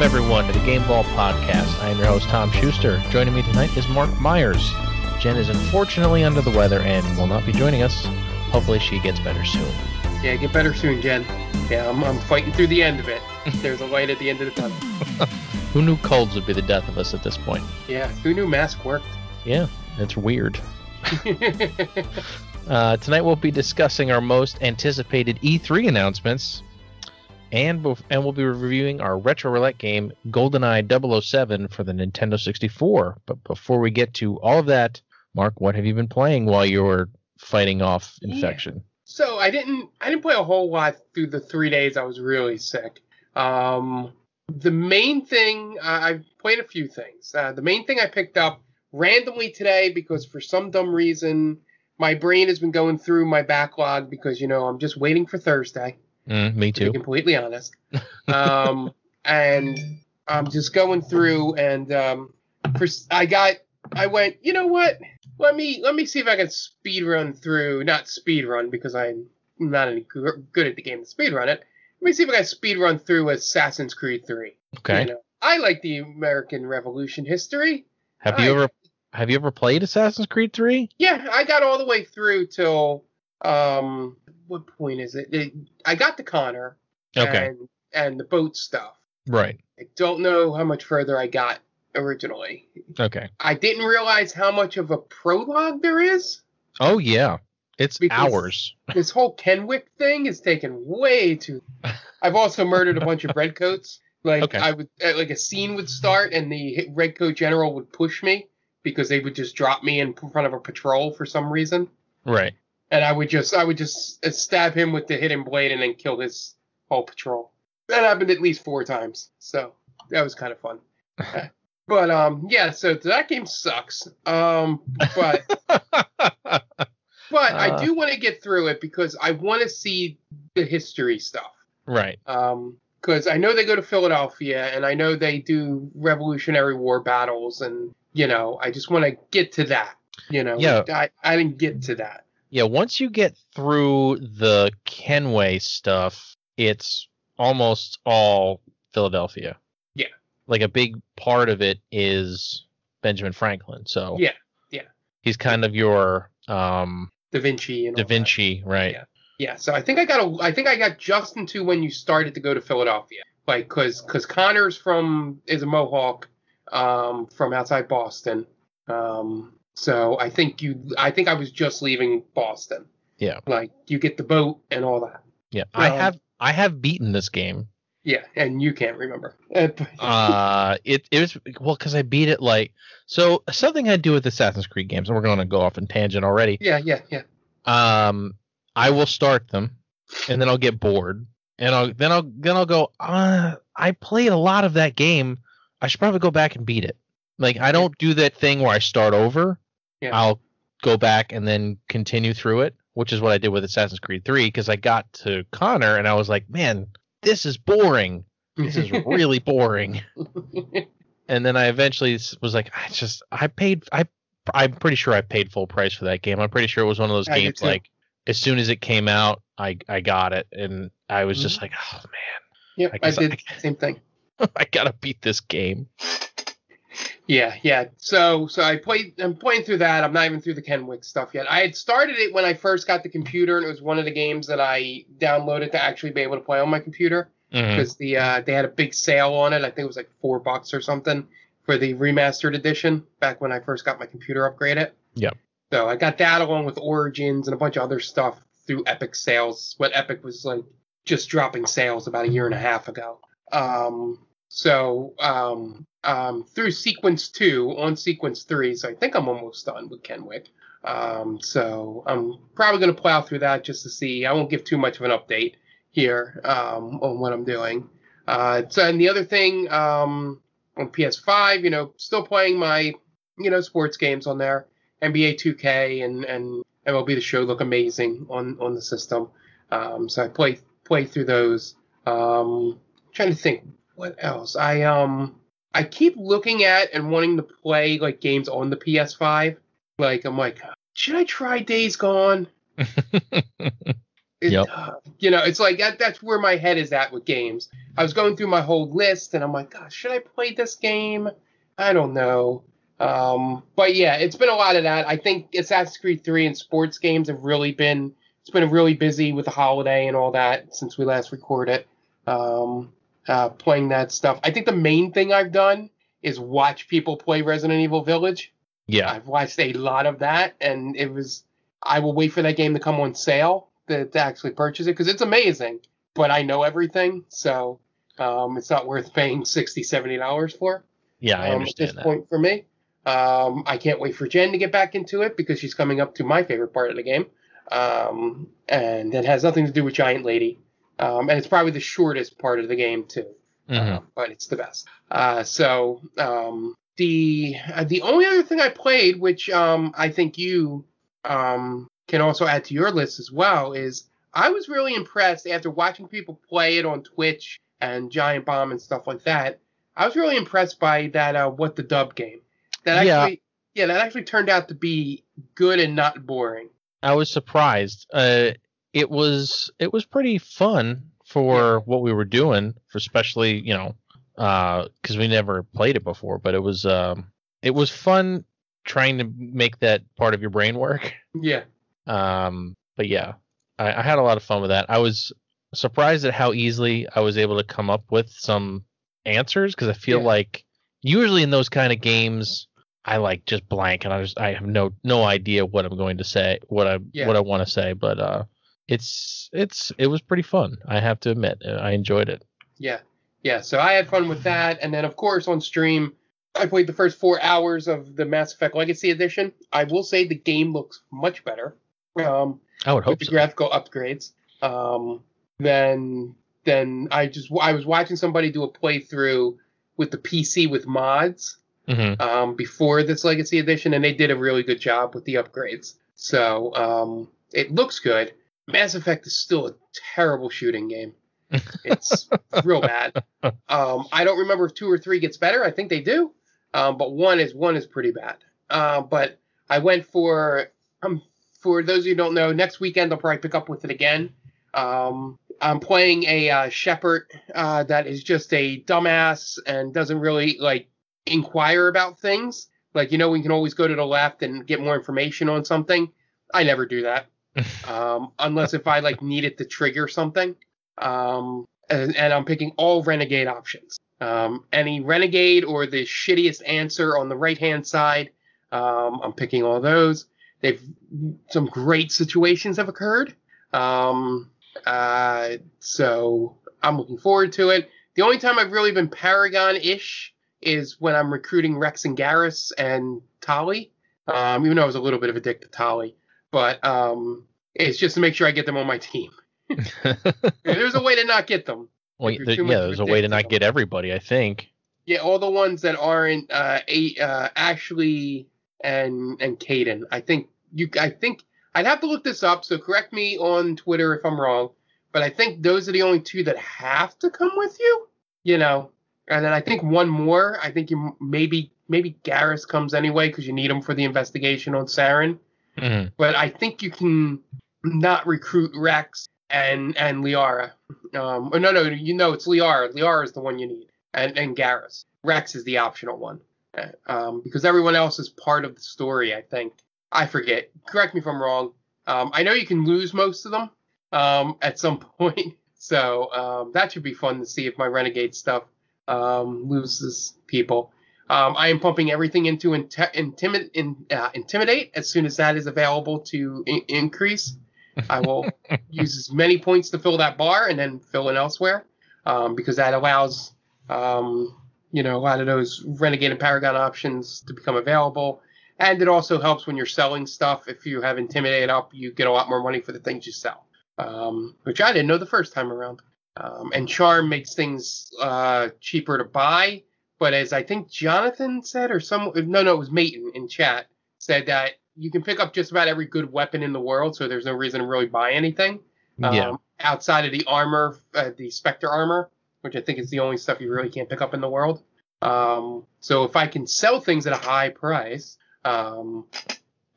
Welcome, everyone, to the Game Ball Podcast. I am your host, Tom Schuster. Joining me tonight is Mark Myers. Jen is unfortunately under the weather and will not be joining us. Hopefully, she gets better soon. Yeah, get better soon, Jen. Yeah, I'm, I'm fighting through the end of it. There's a light at the end of the tunnel. Who knew colds would be the death of us at this point? Yeah, who knew mask worked? Yeah, it's weird. Uh, tonight we'll be discussing our most anticipated E3 announcements, and bef- and we'll be reviewing our retro roulette game GoldenEye 007 for the Nintendo 64. But before we get to all of that, Mark, what have you been playing while you're fighting off infection? so I didn't I didn't play a whole lot through the three days I was really sick. Um, the main thing I I've played a few things. Uh, the main thing I picked up randomly today because for some dumb reason my brain has been going through my backlog because you know I'm just waiting for Thursday. Mm, me to be too. completely honest. Um, and I'm just going through, and um, for I got, I went, you know what? Let me let me see if I can speed run through, not speed run because I'm not any good at the game to speed run it. Let me see if I can speed run through Assassin's Creed 3. Okay. You know, I like the American Revolution history. Have you ever have you ever played Assassin's Creed 3? Yeah, I got all the way through till um, what point is it? it I got to Connor. Okay. And, and the boat stuff. Right. I don't know how much further I got originally. Okay. I didn't realize how much of a prologue there is. Oh yeah. It's Because- hours. This whole Kenway thing is taking way too. I've also murdered a bunch of redcoats. Like Okay. I would, uh, like a scene would start and the redcoat general would push me because they would just drop me in front of a patrol for some reason, Right. And I would just, I would just stab him with the hidden blade and then kill his whole patrol. That happened at least four times, so that was kind of fun. But um, yeah. So that game sucks. Um, but but I Uh. do want to get through it because I want to see the history stuff. right. Um, because I know they go to Philadelphia and I know they do Revolutionary War battles, and you know, I just want to get to that. You know, Yeah. I I didn't get to that. Yeah, once you get through the Kenway stuff, it's almost all Philadelphia. Yeah. Like a big part of it is Benjamin Franklin. So Yeah, yeah. He's kind of your um Da Vinci and Da all that. Vinci, right? Yeah. Yeah, so I think I got a, I think I got just into when you started to go to Philadelphia, like because because Connor's from is a Mohawk, um, from outside Boston, um, so I think you I think I was just leaving Boston. Yeah. Like you get the boat and all that. Yeah. I Um, have I have beaten this game. Yeah, and you can't remember. Uh, Uh it it was well cuz I beat it like so something I do with Assassin's Creed games and we're going to go off in tangent already. yeah, yeah, yeah. um I will start them and then I'll get bored and I'll then I'll then I'll go uh I played a lot of that game I should probably go back and beat it like I don't do that thing where I start over Yeah. I'll go back and then continue through it which is what I did with Assassin's Creed 3 because I got to Connor and I was like man this is boring this is really boring and then I eventually was like I just I paid I I'm pretty sure I paid full price for that game. I'm pretty sure it was one of those I games like as soon as it came out, I I got it and I was just mm-hmm. like, oh Yep, I I, I- did the same thing. I gotta beat this game. Yeah, yeah. So so I played I'm playing through that. I'm not even through the Kenway stuff yet. I had started it when I first got the computer and it was one of the games that I downloaded to actually be able to play on my computer because the uh, they had a big sale on it. I think it was like 4 bucks or something for the remastered edition back when I first got my computer upgraded. Yep. So I got that along with Origins and a bunch of other stuff through Epic sales. What Epic was like just dropping sales about a year and a half ago. Um, so um, um, through Sequence Two on Sequence Three, so I think I'm almost done with Kenway. Um, so I'm probably going to plow through that just to see. I won't give too much of an update here um, on what I'm doing. Uh, so and the other thing um, on PS5, you know, still playing my you know sports games on there. NBA 2K and and MLB The Show look amazing on on the system. Um, so I play play through those. Um, trying to think what else. I um I keep looking at and wanting to play like games on the PS5. Like I'm like, should I try Days Gone? It, Yep. uh, you know, it's like that, that's where my head is at with games. I was going through my whole list, and I'm like, gosh, should I play this game? I don't know. Um, but yeah, it's been a lot of that. I think Assassin's Creed 3 and sports games have really been it's been really busy with the holiday and all that since we last recorded. Um, uh, playing that stuff. I think the main thing I've done is watch people play Resident Evil Village. Yeah. I've watched a lot of that, and it was. I will wait for that game to come on sale to, to actually purchase it because it's amazing. But I know everything, so um, it's not worth paying 60 dollars for. Yeah, I um, understand at this that. point for me. Um, I can't wait for Jen to get back into it because she's coming up to my favorite part of the game, um, and it has nothing to do with Giant Lady. Um, and it's probably the shortest part of the game too, Mhm. uh, but it's the best. Uh, so um, the uh, the only other thing I played, which um, I think you um, can also add to your list as well, is I was really impressed after watching people play it on Twitch and Giant Bomb and stuff like that. I was really impressed by that uh, what the dub game. That Yeah. actually yeah, that actually turned out to be good and not boring. I was surprised. Uh, it was it was pretty fun for what we were doing, for especially you know, because we never played it before. But it was um, it was fun trying to make that part of your brain work. Yeah. Um, but yeah, I, I had a lot of fun with that. I was surprised at how easily I was able to come up with some answers because I feel Yeah. like usually in those kind of games I like just blank and I just I have no no idea what I'm going to say what I Yeah. what I want to say but uh it's it's it was pretty fun I have to admit I enjoyed it Yeah, yeah. So I had fun with that, and then of course on stream, I played the first four hours of the Mass Effect Legacy Edition. I will say the game looks much better um, I would with hope the so graphical upgrades. Um, then then I just I was watching somebody do a playthrough with the PC with mods hmm um, before this Legacy Edition, and they did a really good job with the upgrades. So um, it looks good. Mass Effect is still a terrible shooting game. It's real bad. Um, I don't remember if two or three gets better. I think they do, um, but one is one is pretty bad. Uh, but I went for um, for those who don't know, next weekend I'll probably pick up with it again. Um, I'm playing a uh, Shepard uh, that is just a dumbass and doesn't really like inquire about things. Like you know, we can always go to the left and get more information on something. I never do that, um, unless if I like need it to trigger something. Um, and, and I'm picking all renegade options. Um, any renegade or the shittiest answer on the right hand side. Um, I'm picking all those. They've some great situations have occurred. Um, uh, so I'm looking forward to it. The only time I've really been Paragon-ish is when I'm recruiting Wrex and Garrus and Tali. Um, even though I was a little bit of a dick to Tali, but um, it's just to make sure I get them on my team. There's a way to not get them. well, there- yeah there's a way to to not get everybody I think Yeah, all the ones that aren't uh, a, uh, Ashley and and Kaidan. I think you. I think I'd have to look this up. So correct me on Twitter if I'm wrong. But I think those are the only two that have to come with you. You know, and then I think one more. I think you maybe maybe Garrus comes anyway because you need him for the investigation on Saren. Mhm. But I think you can not recruit Wrex and and Liara. Um, no, no, you know it's Liara. Liara is the one you need, and and Garrus. Wrex is the optional one, Uh, um, because everyone else is part of the story. I think. I forget. Correct me if I'm wrong. Um, I know you can lose most of them um, at some point, so um, that should be fun to see if my renegade stuff um, loses people. Um, I am pumping everything into inte- intimid- in, uh, intimidate as soon as that is available to I- increase. I will use as many points to fill that bar and then fill in elsewhere um, because that allows um, you know a lot of those renegade and paragon options to become available. And it also helps when you're selling stuff. If you have intimidate up, you get a lot more money for the things you sell, um, which I didn't know the first time around. Um, and charm makes things uh, cheaper to buy. But as I think Jonathan said, or some no, no, it was Mayton in chat said that you can pick up just about every good weapon in the world, so there's no reason to really buy anything yeah um, outside of the armor, uh, the Spectre armor, which I think is the only stuff you really can't pick up in the world. Um, so if I can sell things at a high price um,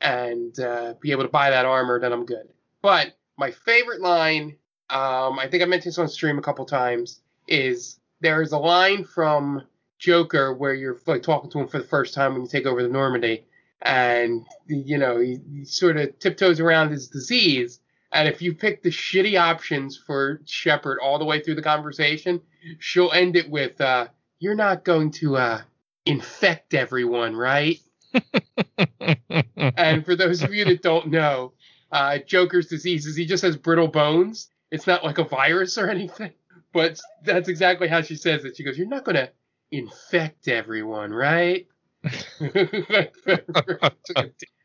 and uh, be able to buy that armor, then I'm good. But my favorite line, um, I think I mentioned this on stream a couple times, is there's a line from Joker where you're like talking to him for the first time when you take over the Normandy, and you know he, he sort of tiptoes around his disease. And if you pick the shitty options for Shepard all the way through the conversation, she'll end it with, uh, "You're not going to uh, infect everyone, right?" and for those of you that don't know, uh, Joker's disease is he just has brittle bones. It's not like a virus or anything, but that's exactly how she says it. She goes, "You're not going to infect everyone, right?" and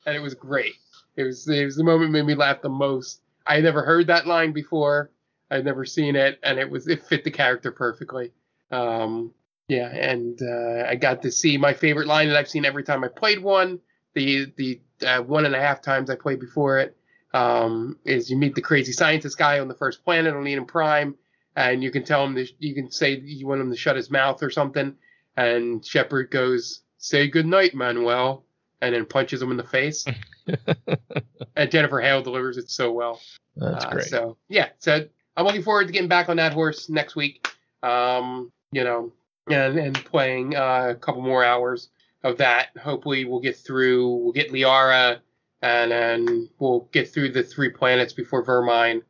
it was great. It was it was the moment made me laugh the most. I had never heard that line before. I'd never seen it, and it was it fit the character perfectly. Um, yeah, and uh, I got to see my favorite line that I've seen every time I played one. The the uh, one and a half times I played before it um, is you meet the crazy scientist guy on the first planet on Eden Prime, and you can tell him that you can say you want him to shut his mouth or something, and Shepard goes, "Say good night, Manuel," and then punches him in the face. and Jennifer Hale delivers it so well. That's Uh, great. So yeah, so I'm looking forward to getting back on that horse next week. Um, you know, and and playing uh, a couple more hours of that. Hopefully, we'll get through. We'll get Liara, and then we'll get through the three planets before Virmire,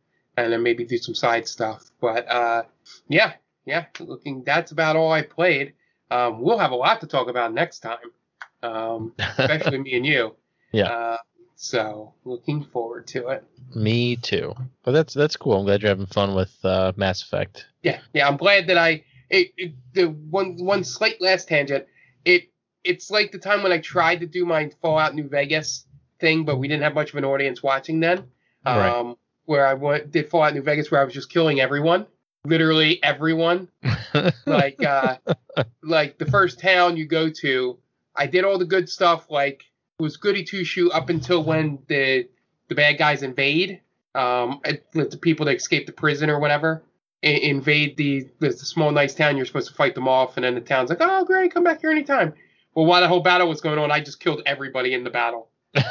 and then maybe do some side stuff. But uh, yeah, yeah, looking. That's about all I played. Um, we'll have a lot to talk about next time, um, especially me and you. Yeah. Uh, so looking forward to it. Me too. But that's that's cool. I'm glad you're having fun with uh, Mass Effect. Yeah, yeah. I'm glad that I. It, it the one one slight last tangent. It it's like the time when I tried to do my Fallout New Vegas thing, but we didn't have much of an audience watching then. Um, Right. Where I went, did Fallout New Vegas, where I was just killing everyone, literally everyone. like uh like the first town you go to i did all the good stuff like was goody two shoe up until when the the bad guys invade um the people that escape the prison or whatever invade the the small nice town you're supposed to fight them off and then the town's like oh great come back here anytime well while the whole battle was going on i just killed everybody in the battle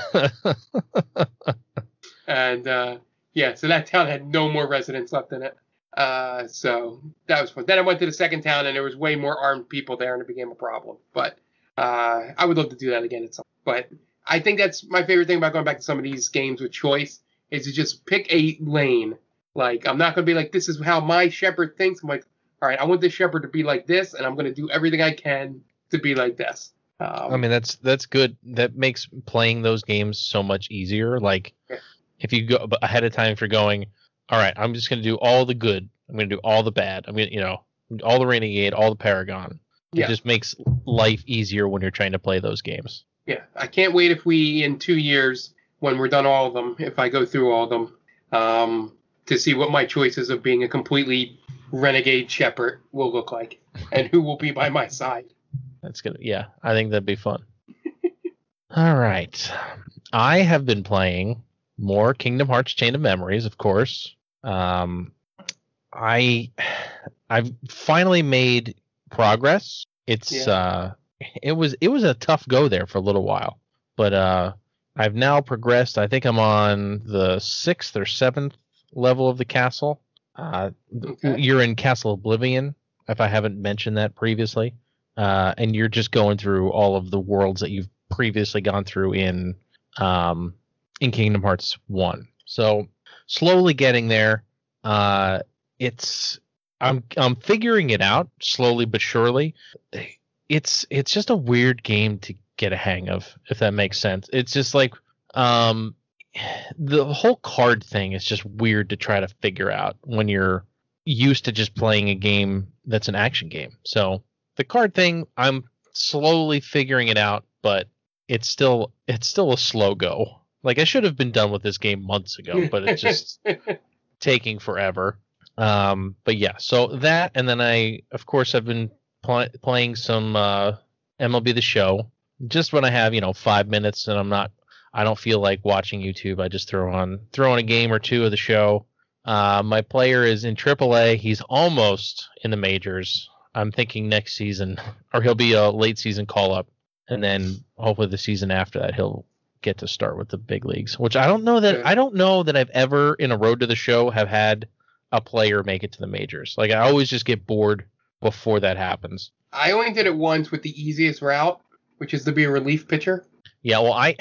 and uh yeah so that town had no more residents left in it uh, so that was fun. Then I went to the second town, and there was way more armed people there, and it became a problem. But uh, I would love to do that again at some. But I think that's my favorite thing about going back to some of these games with choice is to just pick a lane. Like I'm not gonna be like this is how my Shepard thinks. I'm like, all right, I want this Shepard to be like this, and I'm gonna do everything I can to be like this. Um, I mean that's that's good. That makes playing those games so much easier. Like Yeah. If you go ahead of time, if you're going, all right, I'm just gonna do all the good. I'm gonna do all the bad. I'm gonna you know all the renegade, all the paragon. It Yeah. just makes life easier when you're trying to play those games. Yeah, I can't wait if we in two years when we're done all of them, if I go through all of them, um, to see what my choices of being a completely renegade Shepard will look like, and who will be by my side. That's gonna yeah, I think that'd be fun. All right. I have been playing more Kingdom Hearts Chain of Memories, of course. Um I I've finally made progress. It's Yeah. uh it was it was a tough go there for a little while. But uh I've now progressed. I think I'm on the sixth or seventh level of the castle. Uh, Okay. You're in Castle Oblivion, if I haven't mentioned that previously uh, and you're just going through all of the worlds that you've previously gone through in um, in Kingdom Hearts One. So slowly getting there. Uh, it's I'm I'm figuring it out slowly but surely. It's it's just a weird game to get a hang of, if that makes sense. It's just like um, the whole card thing is just weird to try to figure out when you're used to just playing a game that's an action game. So the card thing i'm slowly figuring it out but it's still it's still a slow go like i should have been done with this game months ago but it's just taking forever um but yeah so that and then i of course i've been pl- playing some uh mlb the show just when i have you know five minutes and i'm not i don't feel like watching youtube i just throw on throw on a game or two of the show uh, my player is in AAA. He's almost in the majors. I'm thinking next season, or he'll be a late season call up, and then hopefully the season after that he'll get to start with the big leagues. Which I don't know that I don't know that I've ever in a road to the show have had a player make it to the majors. Like I always just get bored before that happens. I only did it once with the easiest route, which is to be a relief pitcher. Yeah, well, I,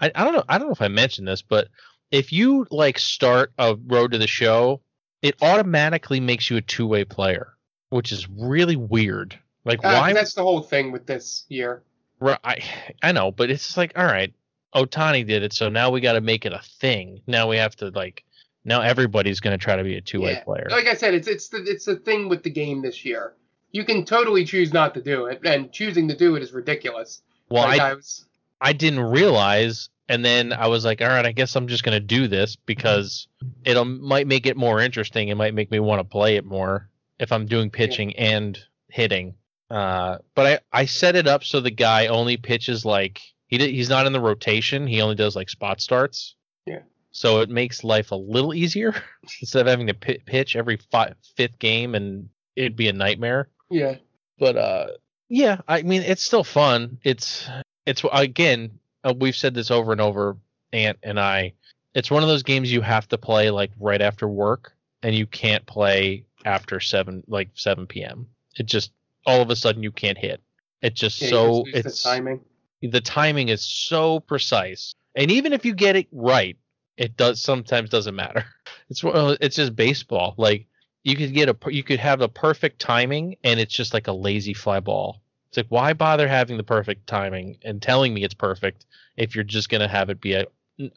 I, I don't know. I don't know if I mentioned this, but if you like start a road to the show, it automatically makes you a two way player, which is really weird. Like, Uh, why? That's the whole thing with this year. Right, I, I know, but it's just like, all right, Ohtani did it, so now we got to make it a thing. Now we have to like, now everybody's going to try to be a two way Yeah. player. Like I said, it's it's the it's the thing with the game this year. You can totally choose not to do it, and choosing to do it is ridiculous. well, like I, I was, I didn't realize, and then I was like, all right, I guess I'm just going to do this because it'll might make it more interesting. It might make me want to play it more if I'm doing pitching and hitting. Uh, but I I set it up so the guy only pitches like he did, he's not in the rotation. He only does like spot starts. Yeah. So it makes life a little easier instead of having to pi pitch every fi- fifth game and it'd be a nightmare. yeah, But uh, yeah, I mean it's still fun. It's it's again uh, we've said this over and over, Ant and I. It's one of those games you have to play like right after work, and you can't play after seven like seven p.m. It just all of a sudden you can't hit. It's just yeah so it's the timing. The timing is so precise. And even if you get it right it does sometimes doesn't matter. It's it's just baseball. Like you could get a you could have a perfect timing and it's just like a lazy fly ball. It's like why bother having the perfect timing and telling me it's perfect if you're just going to have it be a,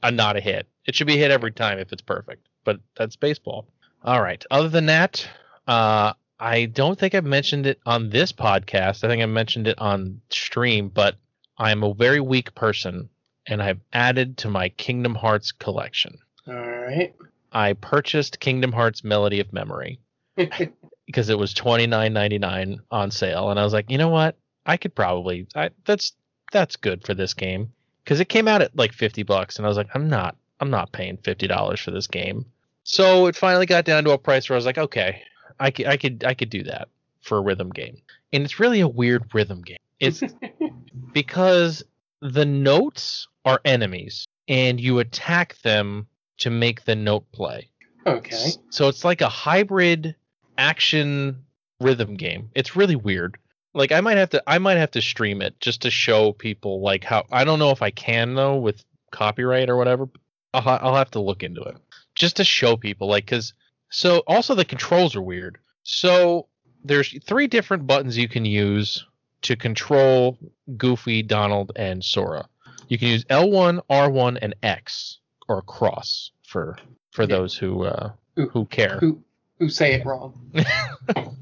a not a hit? It should be hit every time if it's perfect but that's baseball. All right. Other than that uh I don't think I've mentioned it on this podcast. I think I mentioned it on stream, but I'm a very weak person and I've added to my Kingdom Hearts collection. All right. I purchased Kingdom Hearts Melody of Memory because it was $29.99 on sale and I was like, "You know what? I could probably I, that's that's good for this game." Cuz it came out at like 50 bucks and I was like, "I'm not I'm not paying $50 for this game." So it finally got down to a price where I was like, "Okay, I could I could I could do that for a rhythm game." And it's really a weird rhythm game. It's because the notes are enemies and you attack them to make the note play. okay. So it's like a hybrid action rhythm game. It's really weird. Like I might have to I might have to stream it just to show people like how I don't know if I can though with copyright or whatever. I'll ha- I'll have to look into it just to show people like cuz so also the controls are weird. So there's three different buttons you can use to control Goofy, Donald and Sora. You can use L1, R1 and X or cross for for Yeah. those who uh Who- who care. Who who say it wrong?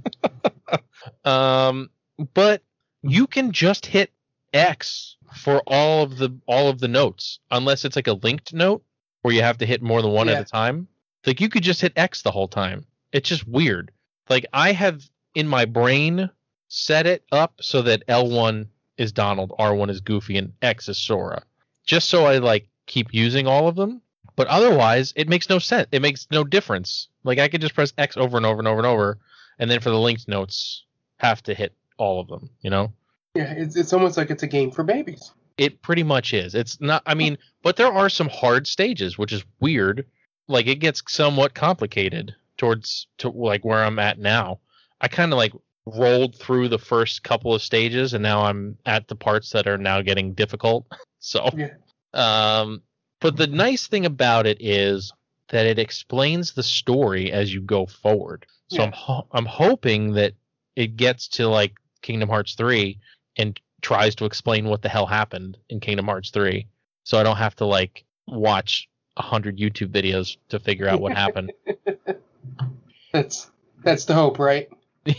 Um, but you can just hit X for all of the all of the notes, unless it's like a linked note where you have to hit more than one Yeah. at a time. Like you could just hit X the whole time. It's just weird. Like I have in my brain set it up so that L1 is Donald, R1 is Goofy, and X is Sora, just so I like keep using all of them. But otherwise, it makes no sense. It makes no difference. Like I could just press X over and over and over and over, and then for the linked notes, have to hit all of them. You know, Yeah, it's it's almost like it's a game for babies. it pretty much is. It's not. I mean, but there are some hard stages, which is weird. Like it gets somewhat complicated towards to like where I'm at now. I kind of like rolled through the first couple of stages, and now I'm at the parts that are now getting difficult. So, Yeah. um, but the nice thing about it is that it explains the story as you go forward. So Yeah. I'm ho- I'm hoping that it gets to like Kingdom Hearts 3 and tries to explain what the hell happened in Kingdom Hearts 3 so I don't have to like watch a hundred YouTube videos to figure out what happened. That's that's the hope, right?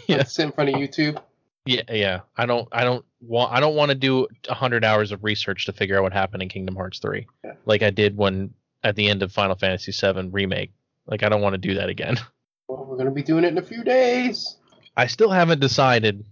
Yeah, Sit in front of YouTube. yeah, yeah. I don't, I don't want, I don't want to do a hundred hours of research to figure out what happened in Kingdom Hearts 3, Yeah. like I did when at the end of Final Fantasy 7 remake. Like I don't want to do that again. Well, we're gonna be doing it in a few days. I still haven't decided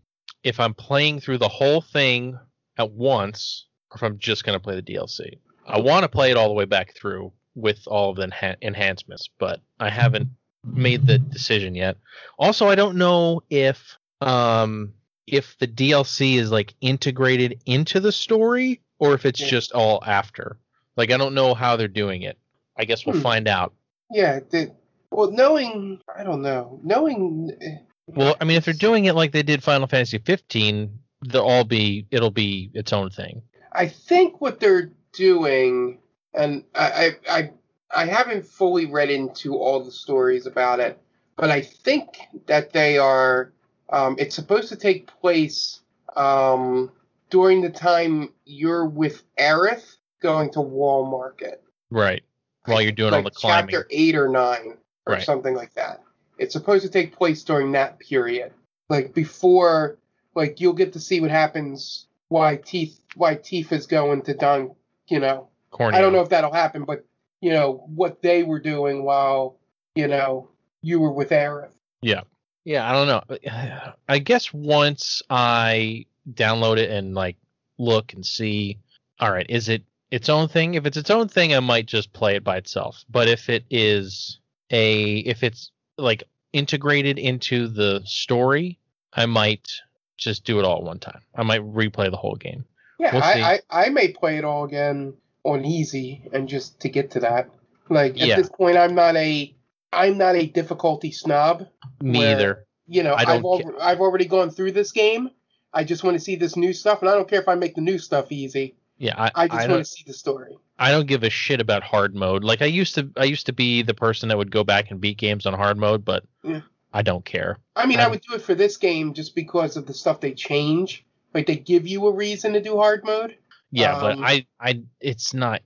if I'm playing through the whole thing at once or if I'm just going to play the DLC. I want to play it all the way back through with all of the enha- enhancements, but I haven't made the decision yet. Also, I don't know if um if the DLC is like integrated into the story or if it's just all after. Like I don't know how they're doing it. I guess we'll Hmm. find out. Yeah, the, Well, knowing, I don't know, knowing. eh, Well, I mean, if they're doing it like they did Final Fantasy 15, they'll all be it'll be its own thing. I think what they're doing, and I, I, I, I haven't fully read into all the stories about it, but I think that they are. Um, it's supposed to take place um, during the time you're with Aerith going to Wall Market. Right. While you're doing all like the climbing. chapter eight or nine or Right. something like that. It's supposed to take place during that period, like before, like you'll get to see what happens. Why Teeth? Why Teeth is going to Don? You know, Corneo. I don't know if that'll happen, but you know what they were doing while you know you were with Aerith. Yeah, yeah. I don't know. I guess once I download it and like look and see, all right, is it its own thing? If it's its own thing, I might just play it by itself. But if it is a if it's like integrated into the story, I might just do it all at one time. I might replay the whole game. Yeah, We'll. I, I I may play it all again on easy and just to get to that. Like at Yeah. this point, I'm not a I'm not a difficulty snob. Me Where- either. you know, I I've al- I've already gone through this game. I just want to see this new stuff, and I don't care if I make the new stuff easy. Yeah, I, I I just don't want to see the story. I don't give a shit about hard mode. Like I used to I used to be the person that would go back and beat games on hard mode, but Yeah. I don't care. I mean, I Um, would do it for this game just because of the stuff they change. Like they give you a reason to do hard mode. Yeah, but Um, I I it's not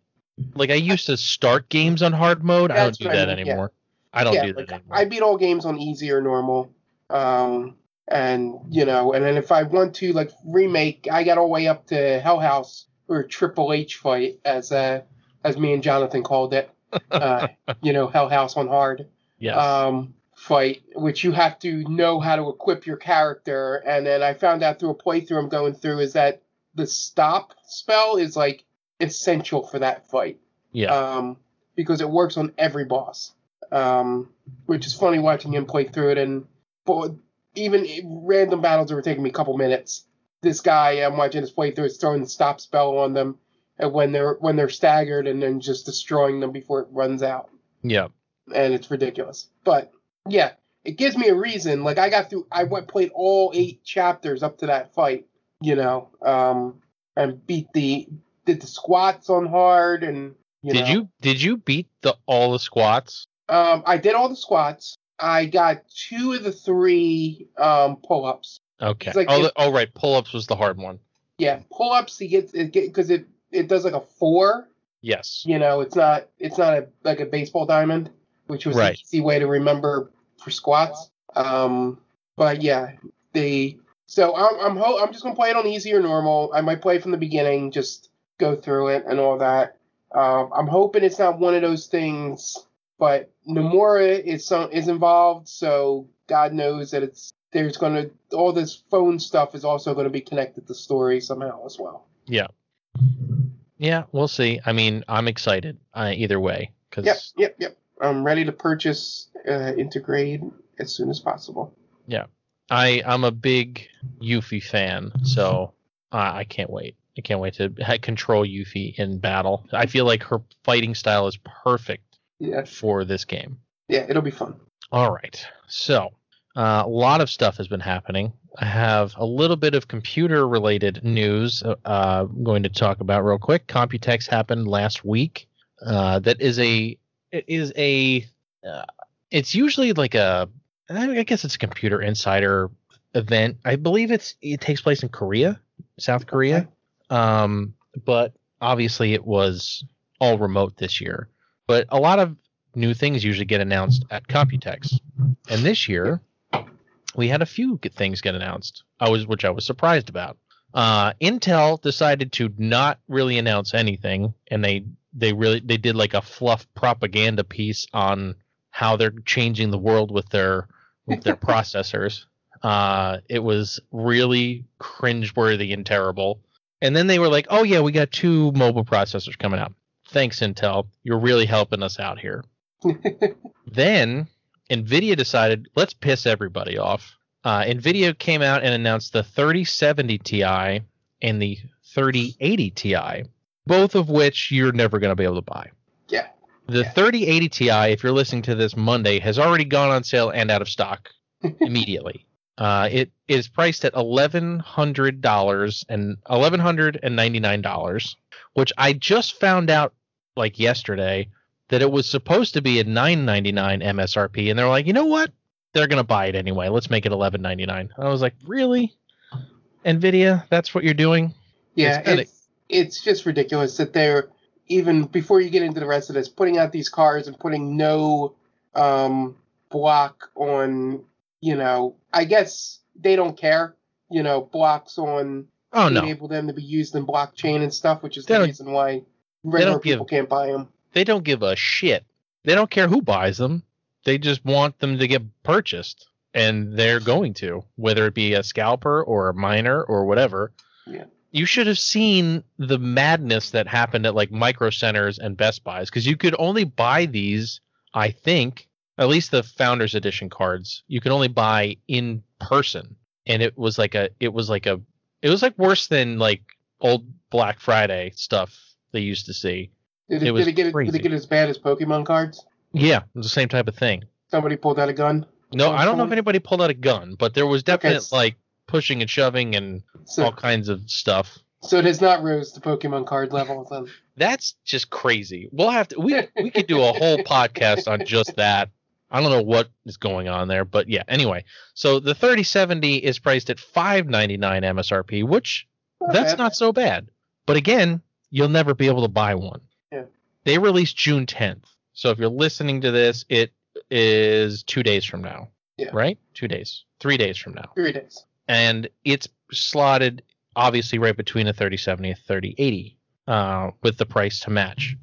like I used to start games on hard mode. I don't do what I that mean, yeah. anymore. I don't yeah, do that like, anymore. I beat all games on easy or normal. Um, and you know, and then if I want to like remake, I got all the way up to Hell House or Triple H fight, as uh as me and Jonathan called it. Uh, you know, Hell House on hard. yes. um, fight, which you have to know how to equip your character. And then I found out through a playthrough I'm going through is that the stop spell is like essential for that fight. yeah. Um, because it works on every boss. Um, which is funny watching him play through it. And but even random battles that were taking me a couple minutes. This guy I'm watching his playthrough is throwing the stop spell on them. And when they're when they're staggered and then just destroying them before it runs out yeah. and it's ridiculous. But yeah, it gives me a reason. Like I got through, I went played all eight chapters up to that fight, you know, um, and beat the did the squats on hard and you did know, you did you beat the all the squats? Um, I did all the squats. I got two of the three um pull ups. Okay. Like oh, it- the, oh, right. Pull ups was the hard one. Yeah, pull ups. You get it because it it does like a four. Yes. You know, it's not it's not a like a baseball diamond, which was Right. the easy way to remember for squats. Um, but yeah, the so I'm I'm ho- I'm just gonna play it on easy or normal. I might play from the beginning, just go through it and all that. Um, I'm hoping it's not one of those things, but Nomura is some is involved, so God knows that it's there's gonna all this phone stuff is also gonna be connected to story somehow as well. Yeah, Yeah, we'll see. I mean, I'm excited uh, either way because Yep, yep, yep. I'm ready to purchase uh, Intergrade as soon as possible. I I'm a big Yuffie fan, so uh, I can't wait. I can't wait to control Yuffie in battle. I feel like her fighting style is perfect Yeah, for this game. yeah, it'll be fun. All right. So, uh, a lot of stuff has been happening. I have a little bit of computer related news uh, I'm going to talk about real quick. Computex happened last week. Uh, that is a it is a uh, it's usually like a I guess it's a computer insider event. I believe it's it takes place in Korea, South Korea. Um, but obviously it was all remote this year. But a lot of new things usually get announced at Computex, and this year we had a few things get announced. I was, which I was surprised about. Uh, Intel decided to not really announce anything, and they they really they did like a fluff propaganda piece on how they're changing the world with their with their processors. Uh, it was really cringeworthy and terrible. And then they were like, "Oh yeah, we got two mobile processors coming out. Thanks, Intel. You're really helping us out here." then Nvidia decided, let's piss everybody off. Uh, Nvidia came out and announced the 3070 Ti and the 3080 Ti, both of which you're never going to be able to buy. Yeah. The 3080 Ti, if you're listening to this Monday, has already gone on sale and out of stock immediately. Uh, it is priced at eleven hundred dollars and eleven hundred and ninety nine dollars, which I just found out like yesterday that it was supposed to be a nine ninety nine MSRP, and they're like, you know what? They're gonna buy it anyway. Let's make it eleven ninety nine. I was like, really? Nvidia, that's what you're doing? Yeah, It's it's it's just ridiculous that they're even before you get into the rest of this, putting out these cars and putting no um, block on. You know, I guess they don't care. You know, blocks on Oh no, enable them to be used in blockchain and stuff, which is They the reason why regular don't give- people can't buy them. they don't give a shit. They don't care who buys them. They just want them to get purchased, and they're going to, whether it be a scalper or a miner or whatever. Yeah. You should have seen the madness that happened at like micro centers and Best Buys because you could only buy these, I think, at least the Founders Edition cards, you could only buy in person, and it was like a, it was like a, it was like worse than like old Black Friday stuff they used to see. Did It it, did it get did it get as bad as Pokemon cards? Yeah, it was the same type of thing. Somebody pulled out a gun. No, I don't know if anybody pulled out a gun, but there was definite s- like pushing and shoving and So all kinds of stuff. so it has not rose to Pokemon card level then. That's just crazy. We'll have to we we could do a whole podcast on just that. I don't know what is going on there, but yeah. Anyway, so the 3070 is priced at 599 MSRP, which that's bad. not so bad. But again, you'll never be able to buy one. Yeah. They released June 10th. So if you're listening to this, it is 2 days from now. Yeah. Right? 2 days. 3 days from now. three days. And it's slotted obviously right between a 3070 and a 3080 uh, with the price to match.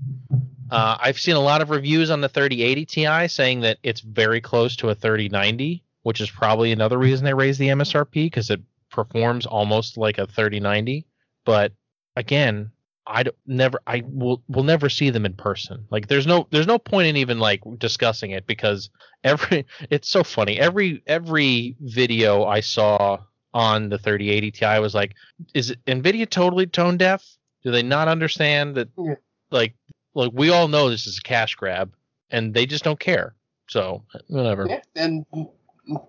Uh, I've seen a lot of reviews on the 3080 Ti saying that it's very close to a 3090, which is probably another reason they raised the MSRP because it performs almost like a 3090. But again, I never I will will never see them in person. Like there's no there's no point in even like discussing it because every it's so funny. Every every video I saw on the 3080 Ti was like, is Nvidia totally tone deaf? Do they not understand that Yeah. like like we all know this is a cash grab and they just don't care. So whatever. Yeah, and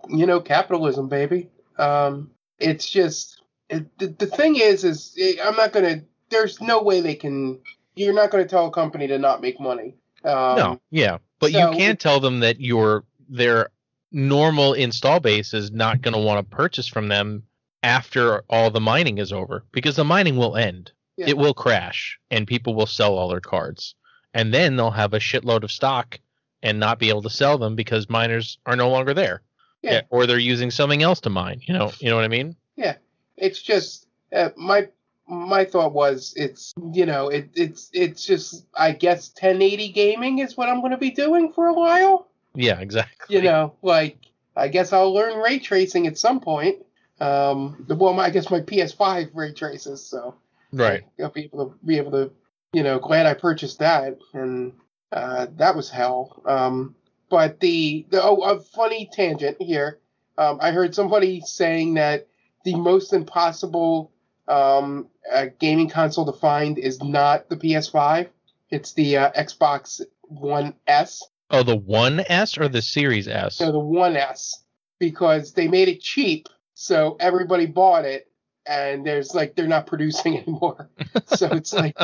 you know, capitalism, baby. Um, it's just it, the, the thing is, is eh, I'm not gonna. There's no way they can. You're not gonna tell a company to not make money. Um, no, yeah, but so- you can't tell them that your their normal install base is not going to want to purchase from them after all the mining is over because the mining will end. Yeah. It will crash and people will sell all their cards. And then they'll have a shitload of stock and not be able to sell them because miners are no longer there. Yeah. Or they're using something else to mine, you know, you know what I mean? Yeah. It's just uh, my my thought was it's you know it it's it's just I guess 1080 gaming is what I'm gonna be doing for a while. Yeah, exactly. you know, like I guess I'll learn ray tracing at some point. Um, well, my, I guess my PS5 ray traces, so Right. I'll be able to be able to, you know, glad I purchased that, and uh, that was hell. Um, but the the oh, a funny tangent here. Um, I heard somebody saying that the most impossible um, uh, gaming console to find is not the PS5. It's the uh, Xbox One S. Oh, the One S or the Series S? No, the One S because they made it cheap, so everybody bought it, and there's like they're not producing anymore. so it's like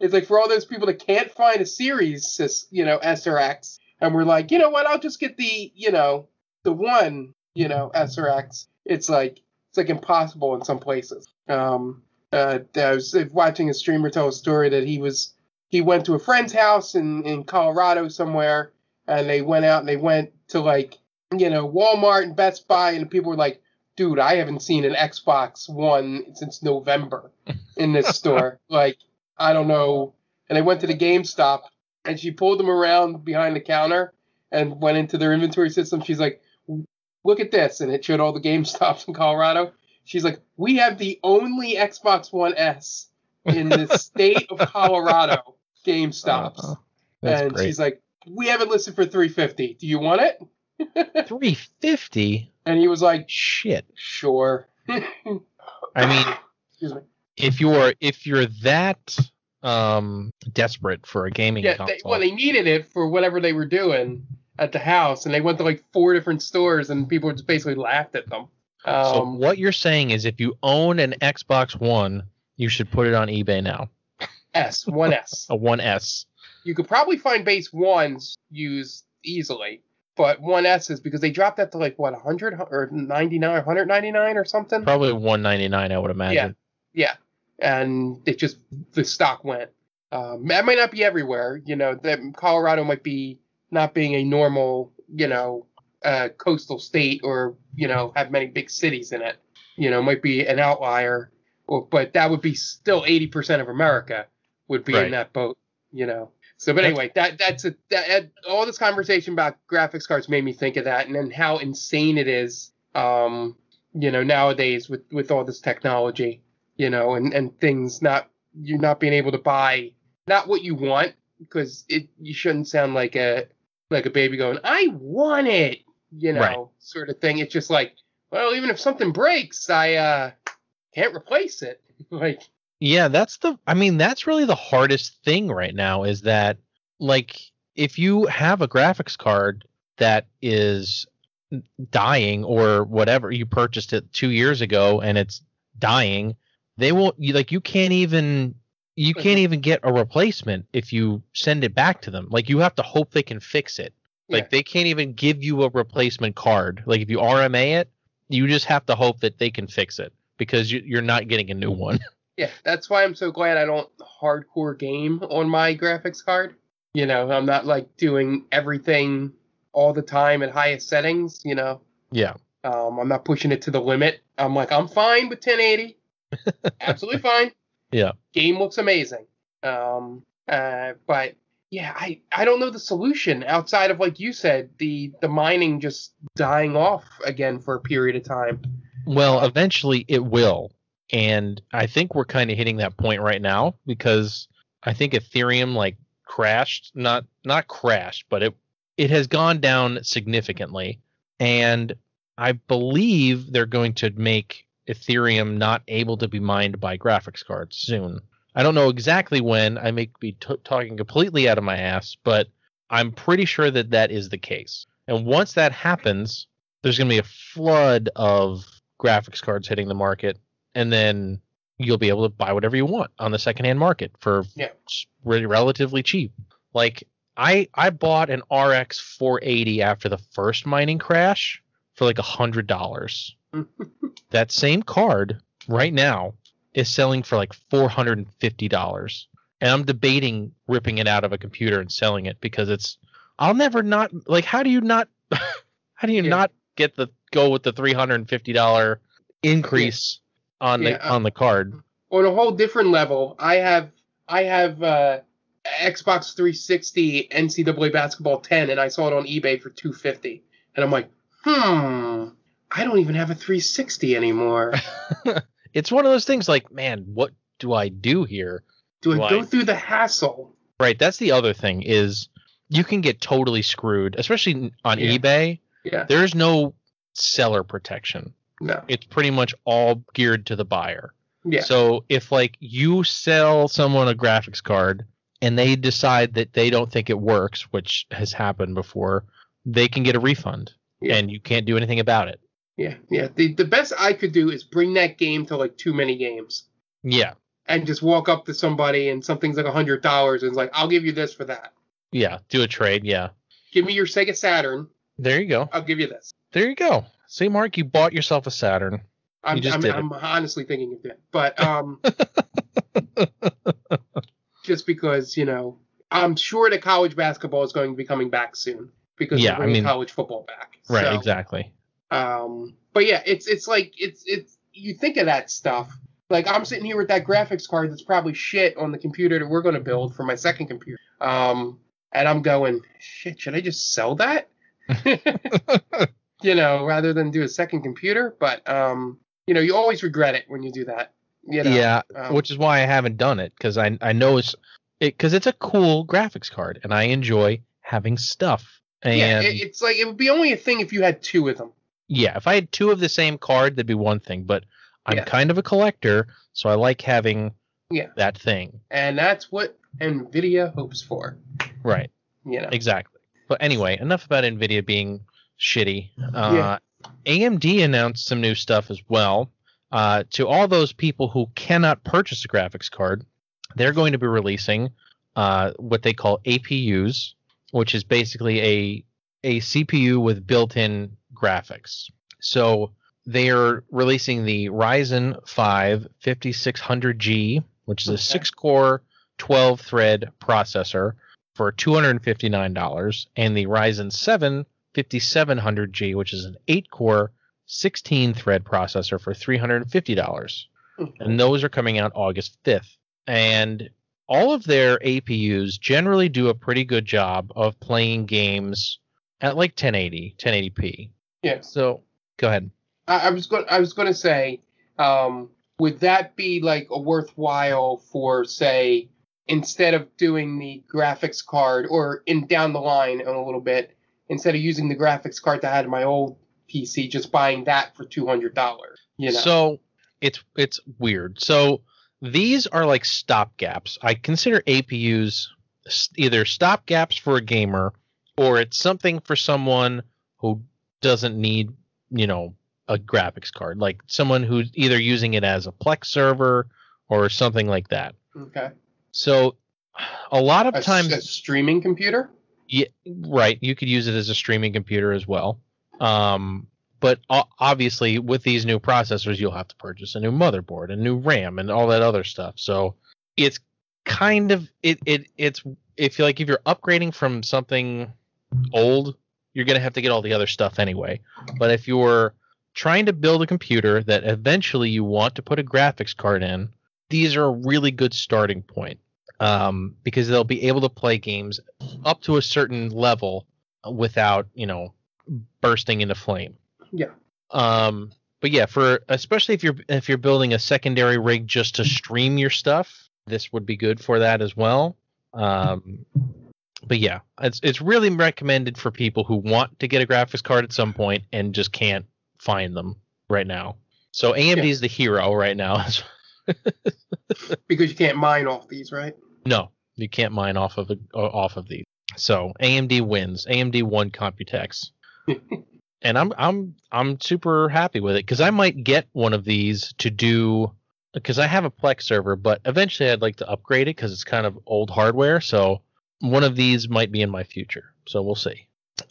it's like for all those people that can't find a series, you know, S or X, and we're like, you know what, I'll just get the, you know, the one, you know, S or X. It's like it's like impossible in some places. Um, uh, I was watching a streamer tell a story that he was he went to a friend's house in in Colorado somewhere, and they went out and they went to like you know Walmart and Best Buy, and people were like, "Dude, I haven't seen an Xbox One since November in this store." Like, I don't know. And they went to the GameStop, and she pulled them around behind the counter and went into their inventory system. She's like, "Look at this," and it showed all the GameStops in Colorado. She's like, "We have the only Xbox One S in the state of Colorado GameStops." Uh, and great. she's like, "We have it listed for 350. Do you want it?" 350? And he was like, Shit. "Sure." I mean, Excuse me. if you're if you're that um desperate for a gaming Yeah, console. they, well, they needed it for whatever they were doing at the house, and they went to like four different stores, and people just basically laughed at them. so Um, what you're saying is if you own an Xbox One, you should put it on eBay now. S, one S. A One S. You could probably find base ones used easily, but one S is because they dropped that to like what 100 or 99, 199 or something. Probably 199 I would imagine. Yeah, and it just the stock went. Um, that might not be everywhere. You know, that Colorado might be not being a normal, you know, uh, coastal state or you know have many big cities in it. You know, might be an outlier, or, but that would be still 80% of America would be Right. in that boat. You know. So, but anyway, that that's a that, all this conversation about graphics cards made me think of that, and then how insane it is. Um, you know, nowadays with with all this technology you know, and, and things not you not being able to buy not what you want because it you shouldn't sound like a like a baby going I want it, you know, Right. sort of thing. It's just like, well, even if something breaks, I uh can't replace it. like, Yeah, that's the I mean, that's really the hardest thing right now is that like if you have a graphics card that is dying or whatever, you purchased it 2 years ago and it's dying, they won't you like you can't even you can't even get a replacement if you send it back to them. Like you have to hope they can fix it. Like Yeah. they can't even give you a replacement card. Like if you RMA it, you just have to hope that they can fix it because you, you're not getting a new one. yeah, that's why I'm so glad I don't hardcore game on my graphics card. You know, I'm not like doing everything all the time at highest settings, you know. yeah. Um, I'm not pushing it to the limit. I'm like, I'm fine with 1080. Absolutely fine. Yeah. Game looks amazing. Um, uh, but yeah, I, I don't know the solution outside of like you said, the the mining just dying off again for a period of time. Well, eventually it will. And I think we're kind of hitting that point right now because I think Ethereum like crashed, not not crashed, but it it has gone down significantly and I believe they're going to make Ethereum not able to be mined by graphics cards soon. I don't know exactly when. I may be t- talking completely out of my ass, but I'm pretty sure that that is the case. And once that happens, there's going to be a flood of graphics cards hitting the market, and then you'll be able to buy whatever you want on the secondhand market for Yeah. really relatively cheap. Like I I bought an RX 480 after the first mining crash for like a hundred dollars. that same card right now is selling for like four hundred and fifty dollars, and I'm debating ripping it out of a computer and selling it because it's I'll never not like how do you not how do you Yeah. not get the go with the three hundred and fifty dollar increase on Yeah, the uh, on the card? On a whole different level, I have I have uh, Xbox 360 NCAA basketball 10, and I saw it on eBay for 250, and I'm like, hmm, I don't even have a 360 anymore. it's one of those things like, man, what do I do here? Do I Why? go through the hassle? Right, that's the other thing is you can get totally screwed, especially on Yeah. eBay. Yeah, There's no seller protection. No, It's pretty much all geared to the buyer. yeah, So if like you sell someone a graphics card and they decide that they don't think it works, which has happened before, they can get a refund Yeah. and you can't do anything about it. yeah, yeah. The the best I could do is bring that game to like too many games. Yeah. and just walk up to somebody and something's like a hundred dollars and it's like I'll give you this for that. Yeah, do a trade, yeah. Give me your Sega Saturn, There you go. I'll give you this. There you go. See Mark, you bought yourself a Saturn. I'm I'm. I'm honestly thinking of that, but um, just because you know I'm sure that college basketball is going to be coming back soon because Yeah, I mean- college football back. Right, So, exactly. Um, but yeah, it's it's like it's it's you think of that stuff. Like I'm sitting here with that graphics card that's probably shit on the computer that we're going to build for my second computer. Um, and I'm going, shit, should I just sell that? you know, rather than do a second computer. But um, you know, you always regret it when you do that. You know, yeah, um, which is why I haven't done it because I I know it's it because it's a cool graphics card and I enjoy having stuff. And yeah, yeah, it, it's like it would be only a thing if you had two of them. Yeah, if I had two of the same card, that'd be one thing. But I'm Yeah. kind of a collector, so I like having Yeah. that thing. and that's what Nvidia hopes for. Right. You know. Exactly. But anyway, enough about Nvidia being shitty. Uh, Yeah. AMD announced some new stuff as well. Uh, to all those people who cannot purchase a graphics card, they're going to be releasing uh, what they call APUs, which is basically a a CPU with built-in graphics. So they are releasing the Ryzen 5 5600G, which is a Okay. six-core, 12-thread processor for $259, and the Ryzen 7 5700G, which is an 8-core, 16-thread processor for $350 and those are coming out August 5th. And all of their APUs generally do a pretty good job of playing games at like 1080, 1080p. Yes. So go ahead. I, I was going. I was going to say, um, would that be like a worthwhile for, say, instead of doing the graphics card, or in down the line in a little bit, instead of using the graphics card that I had in my old PC, just buying that for two hundred dollars. You know. So it's it's weird. So these are like stopgaps. I consider APUs either stopgaps for a gamer or it's something for someone who doesn't need, you know, a graphics card. Like someone who's either using it as a Plex server or something like that. okay. So a lot of A, times a streaming computer. yeah, right. You could use it as a streaming computer as well. Um, but obviously, with these new processors, you'll have to purchase a new motherboard, a new RAM, and all that other stuff. So it's kind of it it it's if you like if you're upgrading from something old, you're gonna have to get all the other stuff anyway. But if you're trying to build a computer that eventually you want to put a graphics card in, these are a really good starting point um, because they'll be able to play games up to a certain level without you know bursting into flame. Yeah. Um, but yeah, for especially if you're if you're building a secondary rig just to stream your stuff, this would be good for that as well. Um, but yeah, it's it's really recommended for people who want to get a graphics card at some point and just can't find them right now. So AMD Yeah. is the hero right now. Because you can't mine off these, right? No, you can't mine off of a, uh, off of these. So AMD wins. AMD won Computex, and I'm I'm I'm super happy with it because I might get one of these to do because I have a Plex server, but eventually I'd like to upgrade it because it's kind of old hardware. So one of these might be in my future. So we'll see.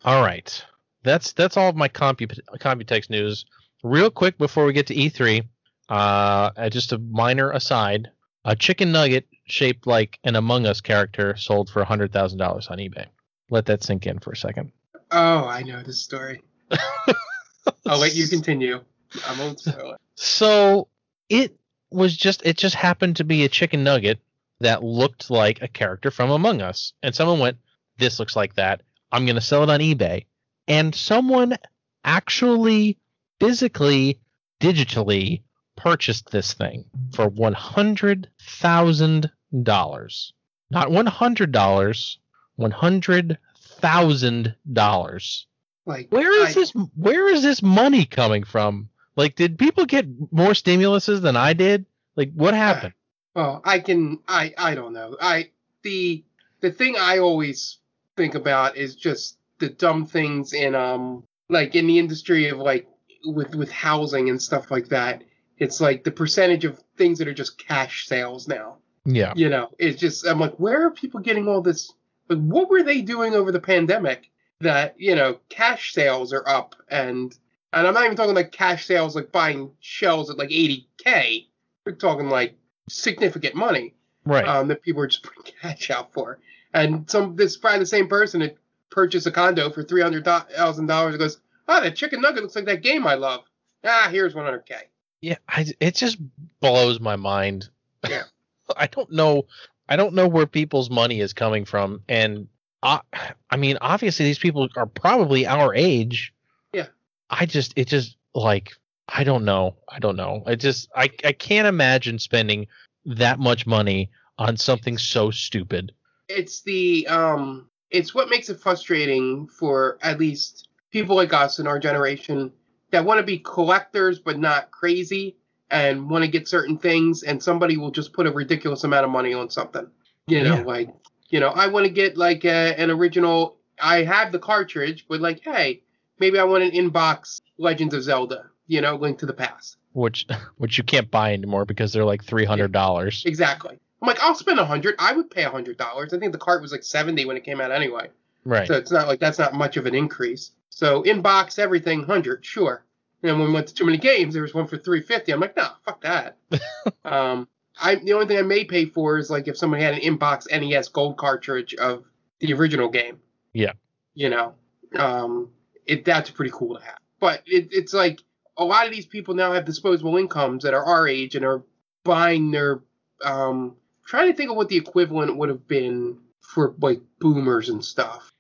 All right, that's that's all of my Compu- Computex news. Real quick before we get to E3, uh, just a minor aside a chicken nugget shaped like an Among Us character sold for hundred thousand dollars on eBay. Let that sink in for a second. Oh, I know this story. I'll let you continue. I won't spoil it. So it was just it just happened to be a chicken nugget that looked like a character from Among Us, and someone went, "This looks like that. I'm going to sell it on eBay." And someone actually, physically, digitally purchased this thing for one hundred thousand dollars. Not one hundred dollars. One hundred thousand dollars. Like Where is I- this? Where is this money coming from? Like, did people get more stimuluses than I did? Like, what happened? Well, I can. I. I don't know. I. The. The thing I always think about is just the dumb things in um like in the industry of like with with housing and stuff like that. It's like the percentage of things that are just cash sales now. Yeah, You know, it's just I'm like, where are people getting all this? Like, what were they doing over the pandemic that you know cash sales are up and and I'm not even talking like cash sales like buying shells at like 80k. We're talking like significant money right. um, that people are just putting cash out for. And some this probably the same person that purchased a condo for three hundred thousand dollars goes, oh, that chicken nugget looks like that game I love. Ah, here's 100k. Yeah, I, it just blows my mind. Yeah. I don't know. I don't know where people's money is coming from, and I, I mean, obviously these people are probably our age. Yeah. I just, it just like, I don't know. I don't know. I just, I, I can't imagine spending that much money on something so stupid. it's the um it's what makes it frustrating for at least people like us in our generation that want to be collectors but not crazy and want to get certain things, and somebody will just put a ridiculous amount of money on something. You know, Yeah. like you know, I want to get like a, an original. I have the cartridge, but like, hey, maybe I want an inbox Legends of Zelda. You know, Link to the Past. which which you can't buy anymore because they're like three hundred dollars. Exactly. I'm like, I'll spend a hundred. I would pay a hundred dollars. I think the cart was like seventy when it came out anyway. Right. So it's not like that's not much of an increase. So inbox everything hundred, sure. And when we went to too many games, there was one for three fifty. I'm like, no, fuck that. um, I the only thing I may pay for is like if somebody had an inbox NES gold cartridge of the original game. Yeah. You know, um, it that's pretty cool to have. But it, it's like a lot of these people now have disposable incomes that are our age and are buying their um trying to think of what the equivalent would have been for like boomers and stuff.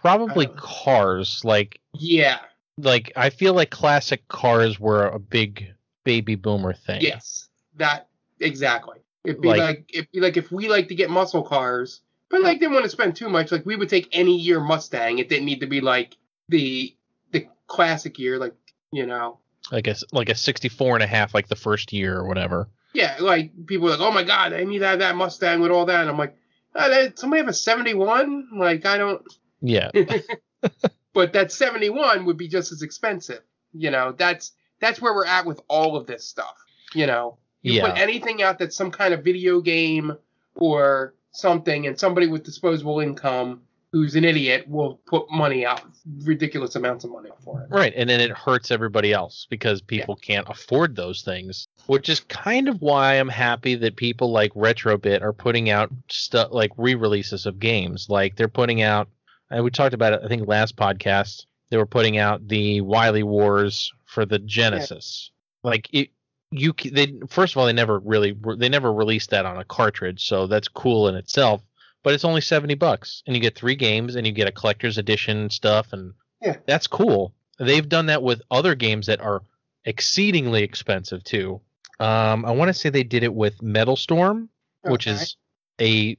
Probably Uh, cars. Like Yeah. like I feel like classic cars were a big baby boomer thing. Yes. That exactly. It'd be Like- like, it'd be like if we like to get muscle cars, but like didn't want to spend too much. Like we would take any year Mustang. It didn't need to be like the the classic year, like you know. Like a like a 64 and a half like the first year or whatever. Yeah, like people like, oh my god, I need to have that Mustang with all that. And I'm like, uh, that- somebody have a 71? Like I don't. Yeah. but that 71 would be just as expensive. You know, that's that's where we're at with all of this stuff. You know, you Yeah. put anything out that's some kind of video game or something, and somebody with disposable income who's an idiot will put money out, ridiculous amounts of money for it. Right, and then it hurts everybody else because people can't afford those things, which is kind of why I'm happy that people like Retrobit are putting out stuff like re-releases of games. Like they're putting out, and we talked about it, I think last podcast. They were putting out the Wily Wars for the Genesis. Like it, you they first of all they never really they never released that on a cartridge, so that's cool in itself. But it's only seventy bucks, and you get three games, and you get a collector's edition and stuff, and Yeah. that's cool. They've done that with other games that are exceedingly expensive too. Um, I want to say they did it with Metal Storm, which is a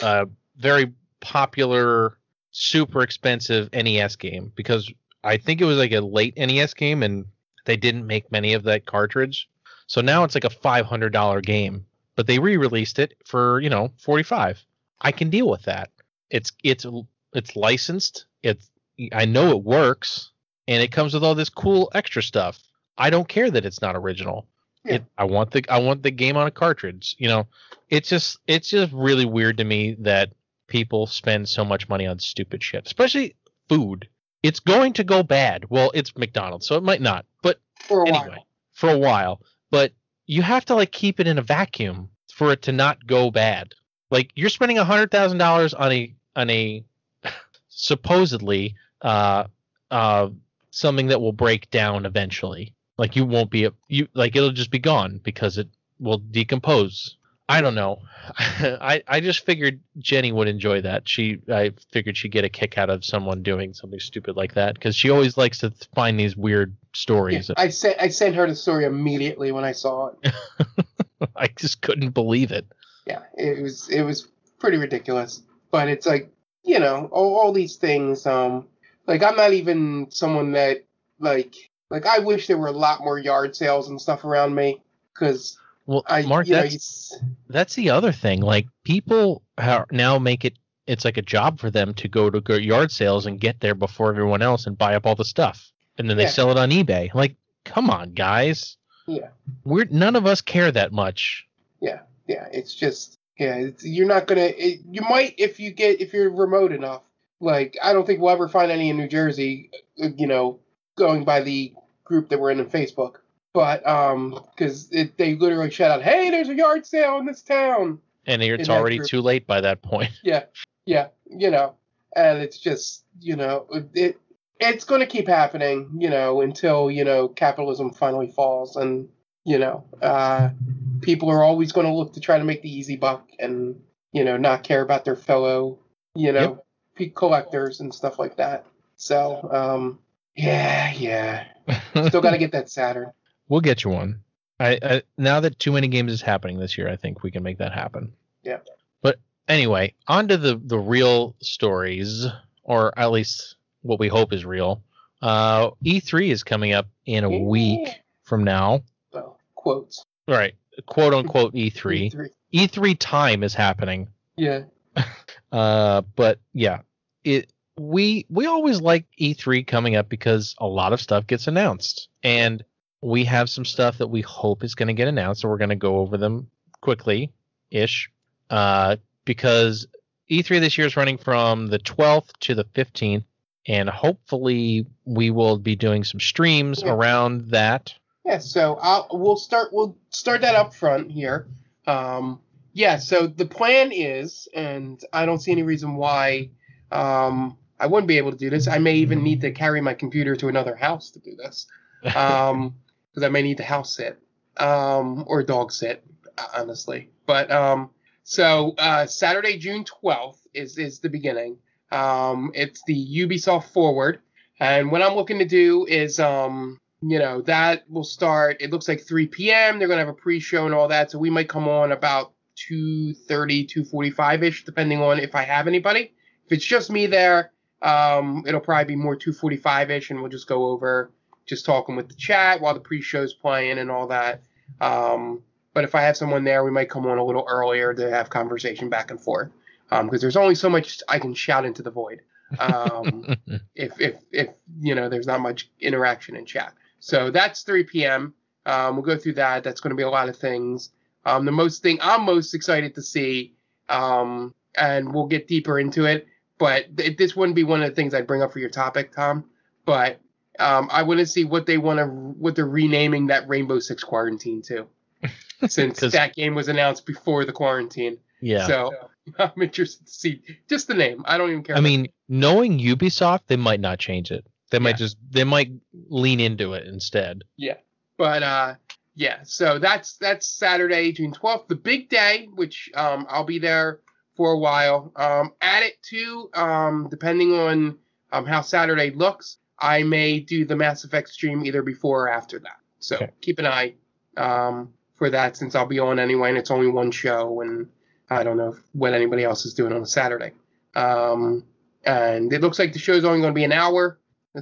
uh, very popular, super expensive NES game because I think it was like a late NES game and they didn't make many of that cartridge. So now it's like a $500 game, but they re-released it for, you know, 45. I can deal with that. It's it's it's licensed. It's I know it works and it comes with all this cool extra stuff. I don't care that it's not original. Yeah. It, I want the I want the game on a cartridge. You know, it's just it's just really weird to me that people spend so much money on stupid shit, especially food. It's going to go bad. Well, it's McDonald's, so it might not. But for a anyway, while. for a while. But you have to like keep it in a vacuum for it to not go bad. Like you're spending a hundred thousand dollars on a on a supposedly uh uh something that will break down eventually. Like you won't be a, you like it'll just be gone because it will decompose. I don't know. I I just figured Jenny would enjoy that. She I figured she'd get a kick out of someone doing something stupid like that because she always likes to find these weird Yeah, stories. I sent I sent her the story immediately when I saw it. I just couldn't believe it. yeah, it was it was pretty ridiculous. But it's like you know all, all these things. Um, like I'm not even someone that like like I wish there were a lot more yard sales and stuff around me because Well, I Mark, know, that's that's the other thing. Like people are now make it it's like a job for them to go to go yard sales and get there before everyone else and buy up all the stuff, and then they Yeah. sell it on eBay. Like, come on, guys. yeah We're none of us care that much. yeah yeah. it's just yeah it's, you're not gonna it, you might if you get if you're remote enough. Like I don't think we'll ever find any in New Jersey. uh, You know, going by the group that we're in on Facebook. But um, because they literally shout out, "Hey, there's a yard sale in this town." And it's already group. too late by that point. Yeah, yeah, you know, and it's just you know it it's going to keep happening, you know, until you know capitalism finally falls, and you know, uh, people are always going to look to try to make the easy buck, and you know, not care about their fellow, you know, pe collectors and stuff like that. So, um, yeah, yeah, still got to get that Saturn. We'll get you one. I, I now that too many games is happening this year, I think we can make that happen. Yeah. But anyway, on to the the real stories, or at least what we hope is real. Uh, E3 is coming up in a week from now. So quotes. Right. Quote unquote E3. E3. E3 time is happening. Yeah. Uh, but yeah, it we we always like E3 coming up because a lot of stuff gets announced, and we have some stuff that we hope is going to get announced, and we're going to go over them quickly, ish, uh, because E3 this year is running from the 12th to the 15th, and hopefully we will be doing some streams Yeah. around that. Yeah, so I'll, we'll start we'll start that up front here. Um, yeah, so the plan is, and I don't see any reason why um, I wouldn't be able to do this. I may even need to carry my computer to another house to do this, because I may need to house sit um, or dog sit, honestly. But um, so uh, Saturday, June twelfth is is the beginning. Um, it's the Ubisoft Forward, and what I'm looking to do is um, you know that will start it looks like 3 p.m they're going to have a pre-show and all that so we might come on about 2.30 2.45ish depending on if i have anybody if it's just me there um, it'll probably be more 2.45ish and we'll just go over just talking with the chat while the pre-show's playing and all that um, but if i have someone there we might come on a little earlier to have conversation back and forth because there's only so much i can shout into the void um, if if if you know there's not much interaction in chat. So that's 3 p.m. Um, we'll go through that. That's going to be a lot of things. Um, the most thing I'm most excited to see, um, and we'll get deeper into it. But th- this wouldn't be one of the things I'd bring up for your topic, Tom. But um, I want to see what they want to what they're renaming that Rainbow Six Quarantine to, since that game was announced before the quarantine. yeah. So I'm interested to see just the name. I don't even care. I mean, knowing Ubisoft, they might not change it. They might Yeah. just they might lean into it instead. Yeah. But uh, yeah, so that's that's Saturday, June twelfth, the big day, which um, I'll be there for a while. Um, add it to um, depending on um, how Saturday looks, I may do the Mass Effect stream either before or after that. So Okay. keep an eye um, for that since I'll be on anyway, and it's only one show, and I don't know what anybody else is doing on a Saturday. Um, and it looks like the show is only going to be an hour,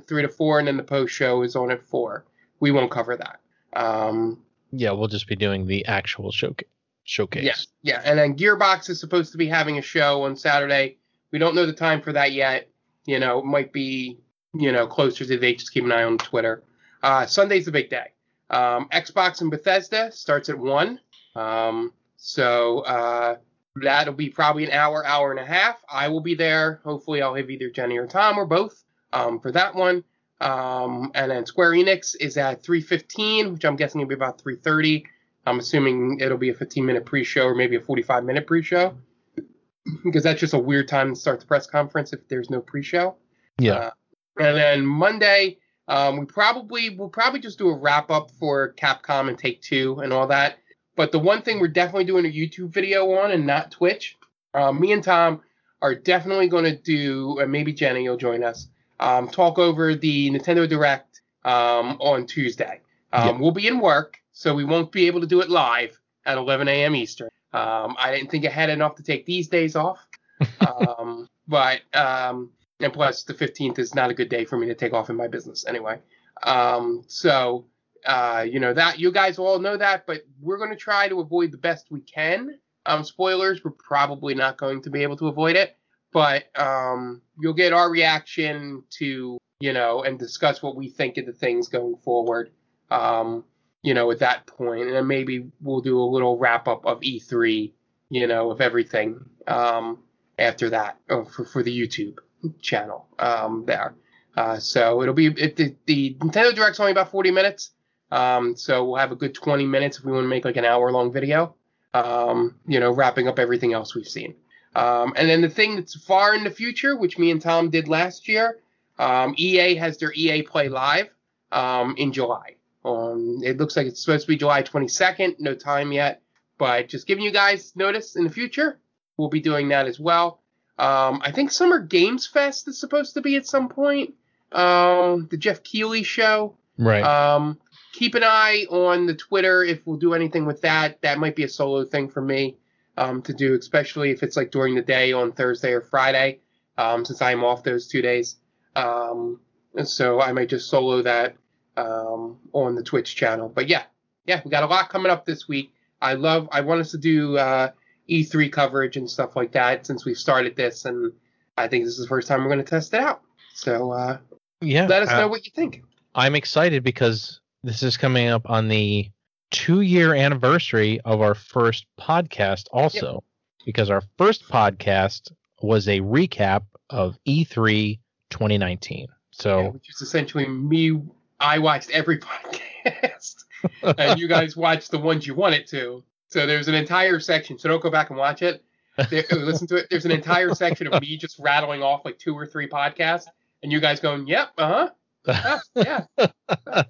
three to four, and then the post show is on at four. We won't cover that. Um, Yeah, we'll just be doing the actual showcase. Showcase. yeah, yeah, and then Gearbox is supposed to be having a show on Saturday. We don't know the time for that yet. You know, it might be you know closer to the date. Just keep an eye on Twitter. Uh, Sunday's the big day. Um, Xbox and Bethesda starts at one. Um, so uh, that'll be probably an hour, hour and a half. I will be there. Hopefully, I'll have either Jenny or Tom or both um, for that one. Um, and then Square Enix is at 3:15, which I'm guessing will be about 3:30. I'm assuming it'll be a 15 minute pre-show or maybe a 45 minute pre-show because that's just a weird time to start the press conference if there's no pre-show. Yeah. Uh, and then Monday, um, we probably we'll probably just do a wrap up for Capcom and Take Two and all that. But the one thing we're definitely doing a YouTube video on and not Twitch. Um, me and Tom are definitely going to do, and maybe Jenny will join us. Um, talk over the Nintendo Direct um, on Tuesday. Um, Yep. We'll be in work, so we won't be able to do it live at 11 a.m. Eastern. Um, I didn't think I had enough to take these days off. um, but um, and plus the 15th is not a good day for me to take off in my business anyway. Um, so uh, you know that you guys all know that, but we're going to try to avoid the best we can. Um, spoilers, we're probably not going to be able to avoid it, but um, you'll get our reaction to you know and discuss what we think of the things going forward. Um, you know, at that point, and then maybe we'll do a little wrap up of E3, you know, of everything um, after that uh, for for the YouTube channel um, there. Uh, so it'll be it, the, the Nintendo Direct's only about 40 minutes. Um, so we'll have a good 20 minutes if we want to make like an hour long video. Um, you know, wrapping up everything else we've seen. Um, and then the thing that's far in the future, which me and Tom did last year, um, EA has their EA Play Live um, in July. Um, it looks like it's supposed to be July 22nd. No time yet, but just giving you guys notice in the future. We'll be doing that as well. Um, I think Summer Games Fest is supposed to be at some point. Um, the Geoff Keighley show. Right. Um, keep an eye on the Twitter if we'll do anything with that. That might be a solo thing for me um, to do, especially if it's like during the day on Thursday or Friday, um, since I'm off those two days. Um, and so I might just solo that um, on the Twitch channel. But yeah, yeah, we got a lot coming up this week. I love. I want us to do uh, E3 coverage and stuff like that since we've started this, and I think this is the first time we're going to test it out. So uh, Yeah. let us uh, know what you think. I'm excited because this is coming up on the two year anniversary of our first podcast, also, because our first podcast was a recap of E E3 2019. Yeah, So, which is essentially me. I watched every podcast, and you guys watched the ones you wanted to. So there's an entire section. So don't go back and watch it. There, listen to it. There's an entire section of me just rattling off like two or three podcasts, and you guys going, "Yep, uh huh, yeah,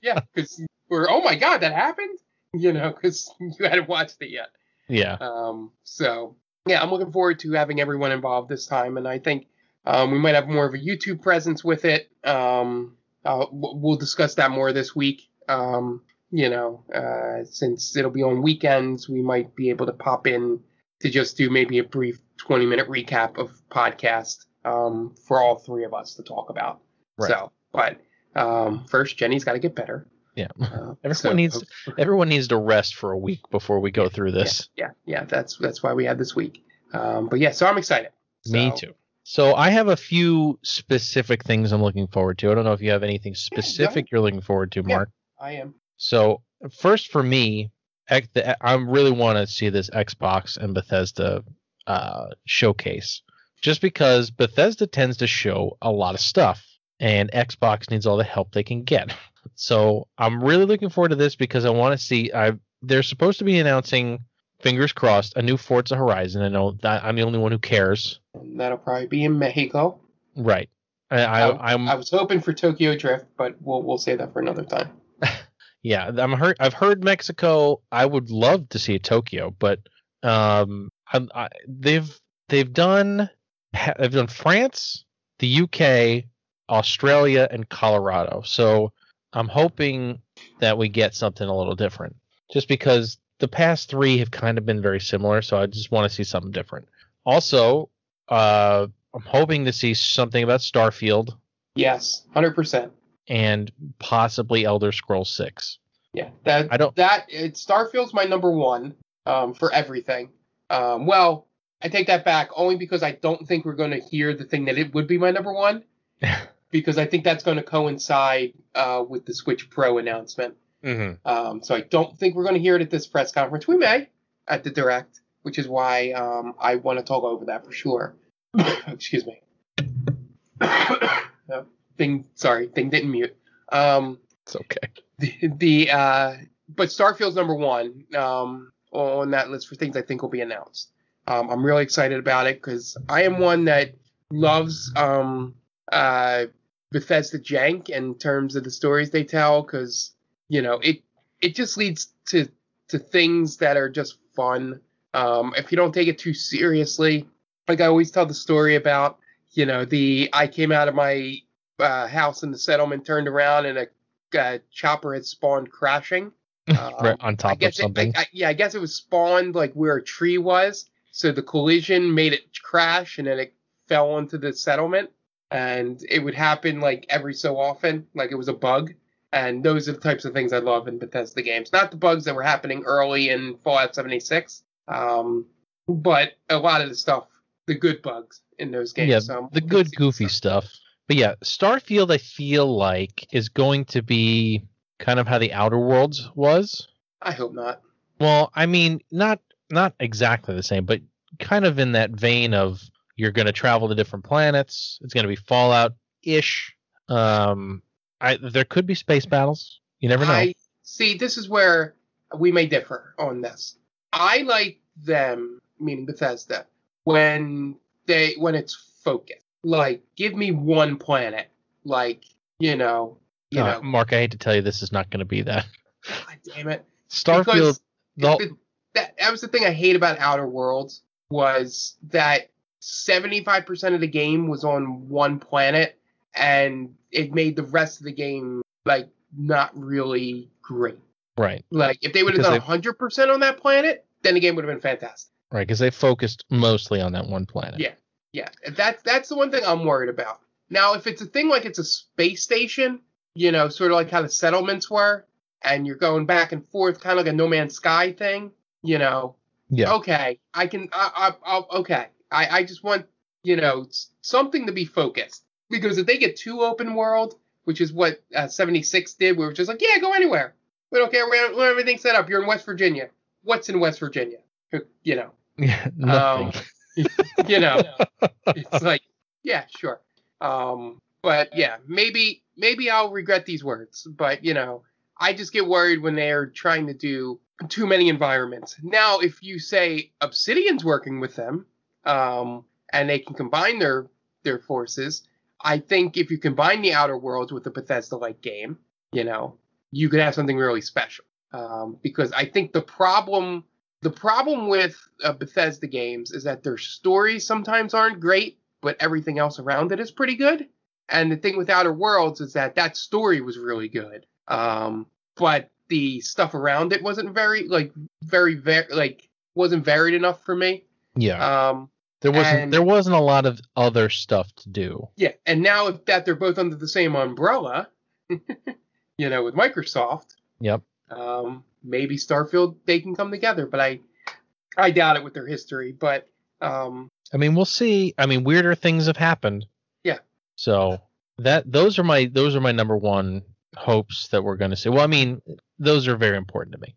yeah," because we're, "Oh my god, that happened," you know, because you hadn't watched it yet. yeah. Um, so yeah, I'm looking forward to having everyone involved this time, and I think um, we might have more of a YouTube presence with it. Um, uh, we'll discuss that more this week. Um, you know, uh, since it'll be on weekends, we might be able to pop in to just do maybe a brief 20 minute recap of podcast um, for all three of us to talk about. Right. So, but um, first, Jenny's got to get better. Yeah. Uh, Everyone so- needs everyone needs to rest for a week before we go through this. yeah, yeah, that's that's why we had this week. Um, but yeah, so I'm excited. Me too. So I have a few specific things I'm looking forward to. I don't know if you have anything specific you're looking forward to, Yeah. Mark. I am. So first for me, I really want to see this Xbox and Bethesda uh, showcase, just because Bethesda tends to show a lot of stuff, and Xbox needs all the help they can get. So I'm really looking forward to this because I want to see. I they're supposed to be announcing, fingers crossed, a new Forza Horizon. I know that I'm the only one who cares. And that'll probably be in Mexico. Right. I, I, I'm I was hoping for Tokyo Drift, but we'll we'll save that for another time. Yeah, I'm heard. I've heard Mexico. I would love to see Tokyo, but um, I, I, they've they've done they've done France, the UK, Australia, and Colorado. So I'm hoping that we get something a little different, just because the past three have kind of been very similar. So I just want to see something different. Also, uh, I'm hoping to see something about Starfield Yes, hundred percent. And possibly Elder Scrolls Six. Yeah, that I don't- that it, Starfield's my number one um, for everything. Um, well, I take that back only because I don't think we're going to hear the thing that it would be my number one because I think that's going to coincide uh, with the Switch Pro announcement. Mm-hmm. Um, so I don't think we're going to hear it at this press conference. We may at the direct, which is why um, I want to talk over that for sure. Excuse me. Uh, thing, sorry, thing didn't mute. Um, It's okay. the, the uh, but Starfield's number one um, on that list for things I think will be announced. Um, I'm really excited about it because I am one that loves um, uh, Bethesda jank in terms of the stories they tell because you know it it just leads to to things that are just fun. Um, if you don't take it too seriously, like I always tell the story about you know the I came out of my uh, house in the settlement, turned around, and a uh, chopper had spawned crashing. Um, right on top of guess it, I, something. I, yeah, I guess it was spawned like where a tree was. So the collision made it crash, and then it fell onto the settlement. And it would happen like every so often, like it was a bug. And those are the types of things I love in Bethesda games. Not the bugs that were happening early in Fallout 76, um, but a lot of the stuff, the good bugs in those games. yeah, So the good goofy stuff. But yeah, Starfield I feel like is going to be kind of how the Outer Worlds was. I hope not. Well, I mean, not not exactly the same, but kind of in that vein of you're going to travel to different planets. It's going to be Fallout ish. Um, I there could be space battles. You never know. I see. This is where we may differ on this. I like them, meaning Bethesda, when they when it's focused. Like, give me one planet. Like, you know, you Uh, know. Mark, I hate to tell you, this is not going to be that. God damn it. Starfield. The, the- that that was the thing I hate about Outer Worlds was that 75% of the game was on one planet and it made the rest of the game like not really great. right, Like if they would have done hundred percent on that planet, then the game would have been fantastic. right, because they focused mostly on that one planet. Yeah. Yeah, that's that's the one thing I'm worried about. Now, if it's a thing like it's a space station, you know, sort of like how the settlements were, and you're going back and forth, kind of like a No Man's Sky thing. You know, Yeah. okay, I can, I, I, I'll, okay, I, I just want, you know, something to be focused because if they get too open world, which is what uh, 76 did, we were just like, yeah, go anywhere. We don't care. We have, we have everything set up. You're in West Virginia. What's in West Virginia? You know, Yeah, Nothing. you know, it's like, yeah, sure. Um, but yeah, maybe, maybe I'll regret these words, but you know, I just get worried when they're trying to do too many environments. Now, if you say Obsidian's working with them, um, and they can combine their their forces, I think if you combine the Outer Worlds with a Bethesda-like game, you know, you could have something really special. Um, because I think the problem the problem with uh, Bethesda games is that their stories sometimes aren't great, but everything else around it is pretty good. And the thing with Outer Worlds is that that story was really good, um, but the stuff around it wasn't very like very very like wasn't varied enough for me. yeah. Um, there wasn't and- there wasn't a lot of other stuff to do. yeah, and now that they're both under the same umbrella, you know, with Microsoft, Yep. Um, maybe Starfield they can come together, but I I doubt it with their history. But um, I mean, we'll see. I mean, weirder things have happened. Yeah. So that those are my those are my number one hopes that we're going to see. Well, I mean, those are very important to me.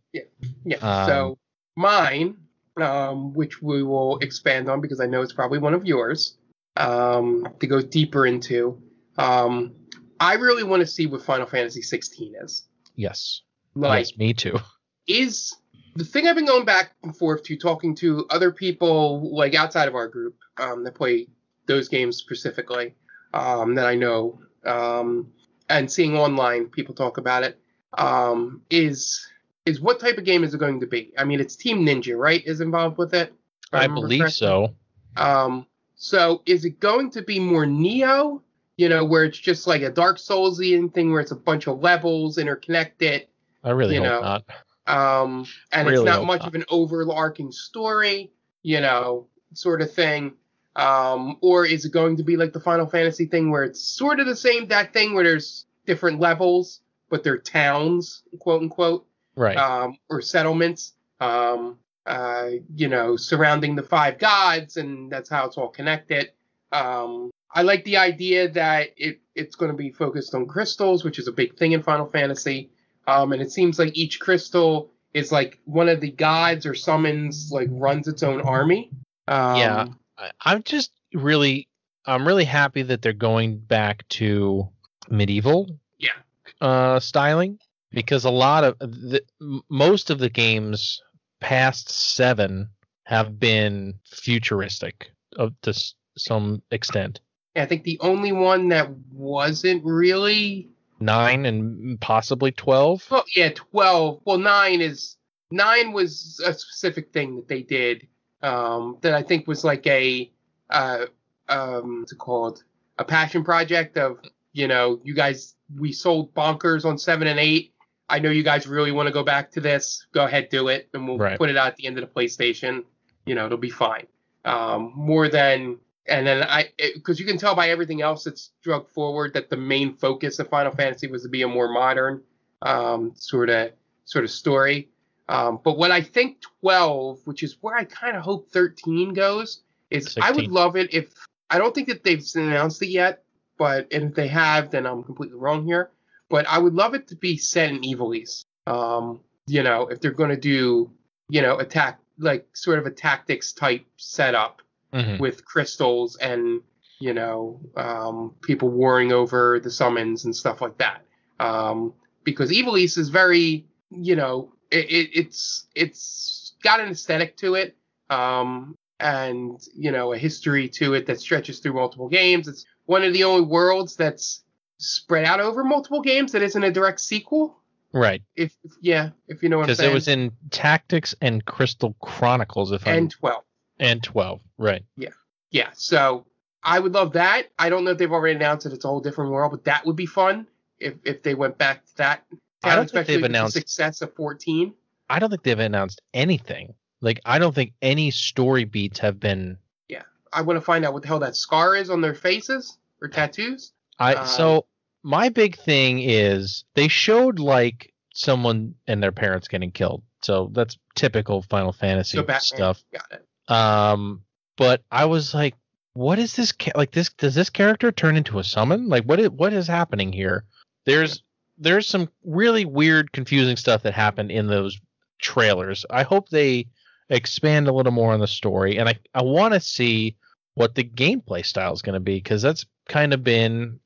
Yeah. Um, so mine, um, which we will expand on because I know it's probably one of yours, um, to go deeper into. Um, I really want to see what Final Fantasy 16 is. Yes. Like, yes, me too. is the thing I've been going back and forth to talking to other people like outside of our group um, that play those games specifically um, that I know um, and seeing online people talk about it um, is is what type of game is it going to be? I mean, it's Team Ninja, right? Is involved with it? If I believe correctly. so. Um, so is it going to be more Nioh? You know, where it's just like a Dark Soulsian thing, where it's a bunch of levels interconnected, I really you hope know, not. um, and Really it's not much not. of an overarching story, you know, sort of thing. Um, or is it going to be like the Final Fantasy thing, where it's sort of the same that thing where there's different levels, but they're towns, quote unquote Right. um, or settlements, um, uh, you know, surrounding the five gods, and that's how it's all connected. Um, I like the idea that it it's going to be focused on crystals, which is a big thing in Final Fantasy, um, and it seems like each crystal is like one of the gods or summons like runs its own army. Um, Yeah. I'm just really I'm really happy that they're going back to medieval Yeah. uh styling because a lot of the most of the games past 7 have been futuristic of to some extent. I think the only one that wasn't really 9 and possibly 12. Well, yeah, twelve. Well, nine is nine was a specific thing that they did um, that I think was like a uh, um, what's it called? A passion project of you know you guys we sold bonkers on seven and eight. I know you guys really want to go back to this. Go ahead, do it, and we'll Right. put it out at the end of the PlayStation. You know, it'll be fine. Um, more than and then I because you can tell by everything else that's drug forward that the main focus of Final Fantasy was to be a more modern um, sort of sort of story. Um, but what I think 12, which is where I kind of hope 13 goes, is I would love it if I don't think that they've announced it yet, but and if they have, then I'm completely wrong here. But I would love it to be set in Ivalice. Um, you know, if they're going to do, you know, attack like sort of a tactics type setup Mhm. with crystals and you know um, people warring over the summons and stuff like that. Um, because Ivalice is very you know it, it, it's it's got an aesthetic to it um, and you know a history to it that stretches through multiple games. It's one of the only worlds that's spread out over multiple games that isn't a direct sequel. Right. If, if yeah, if you know what I'm saying. Because it was in Tactics and Crystal Chronicles if I'm and 12. And 12. Right. Yeah, Yeah. so I would love that. I don't know if they've already announced that it's a whole different world, but that would be fun if if they went back to that. I don't think they've with the announced- success of 14. I don't think they've announced anything. Like I don't think any story beats have been Yeah, I want to find out what the hell that scar is on their faces or tattoos. I Um, so my big thing is they showed like someone and their parents getting killed. So that's typical Final Fantasy So Batman. stuff. Got it. Um, but I was like, what is this? Ca- like this? Does this character turn into a summon? Like what? Is, what is happening here? There's there's some really weird, confusing stuff that happened in those trailers. I hope they expand a little more on the story, and I I want to see what the gameplay style is going to be because that's kind of been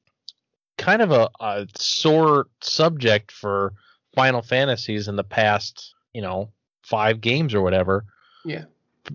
kind of a, a sore subject for Final Fantasies in the past, you know, five games or whatever. Yeah.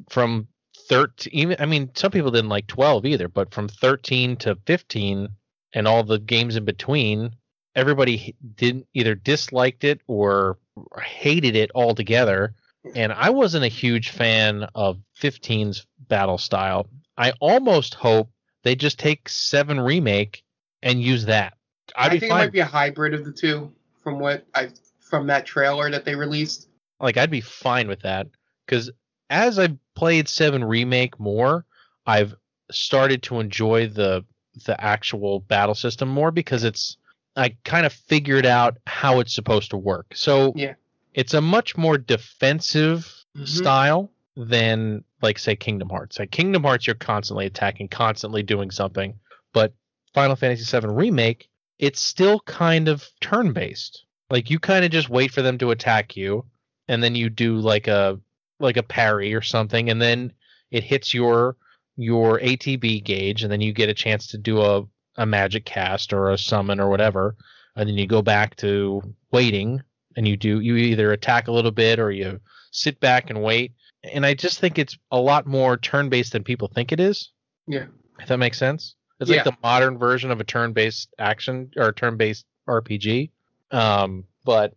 From 13, even I mean, some people didn't like 12 either, but from 13 to 15 and all the games in between, everybody didn't either disliked it or hated it altogether. And I wasn't a huge fan of 15's battle style. I almost hope they just take 7 remake and use that. I'd I think it might be a hybrid of the two from what I from that trailer that they released. like I'd be fine with that because as I've played Seven Remake more, I've started to enjoy the the actual battle system more because it's I kind of figured out how it's supposed to work. So Yeah. it's a much more defensive Mhm. style than like say Kingdom Hearts. Like Kingdom Hearts, you're constantly attacking, constantly doing something, but Final Fantasy VII Remake, it's still kind of turn based. Like you kind of just wait for them to attack you, and then you do like a like a parry or something, and then it hits your your ATB gauge, and then you get a chance to do a a magic cast or a summon or whatever, and then you go back to waiting, and you do you either attack a little bit or you sit back and wait. And I just think it's a lot more turn based than people think it is. Yeah. If that makes sense. It's Yeah. like the modern version of a turn based action or turn based RPG. Um, but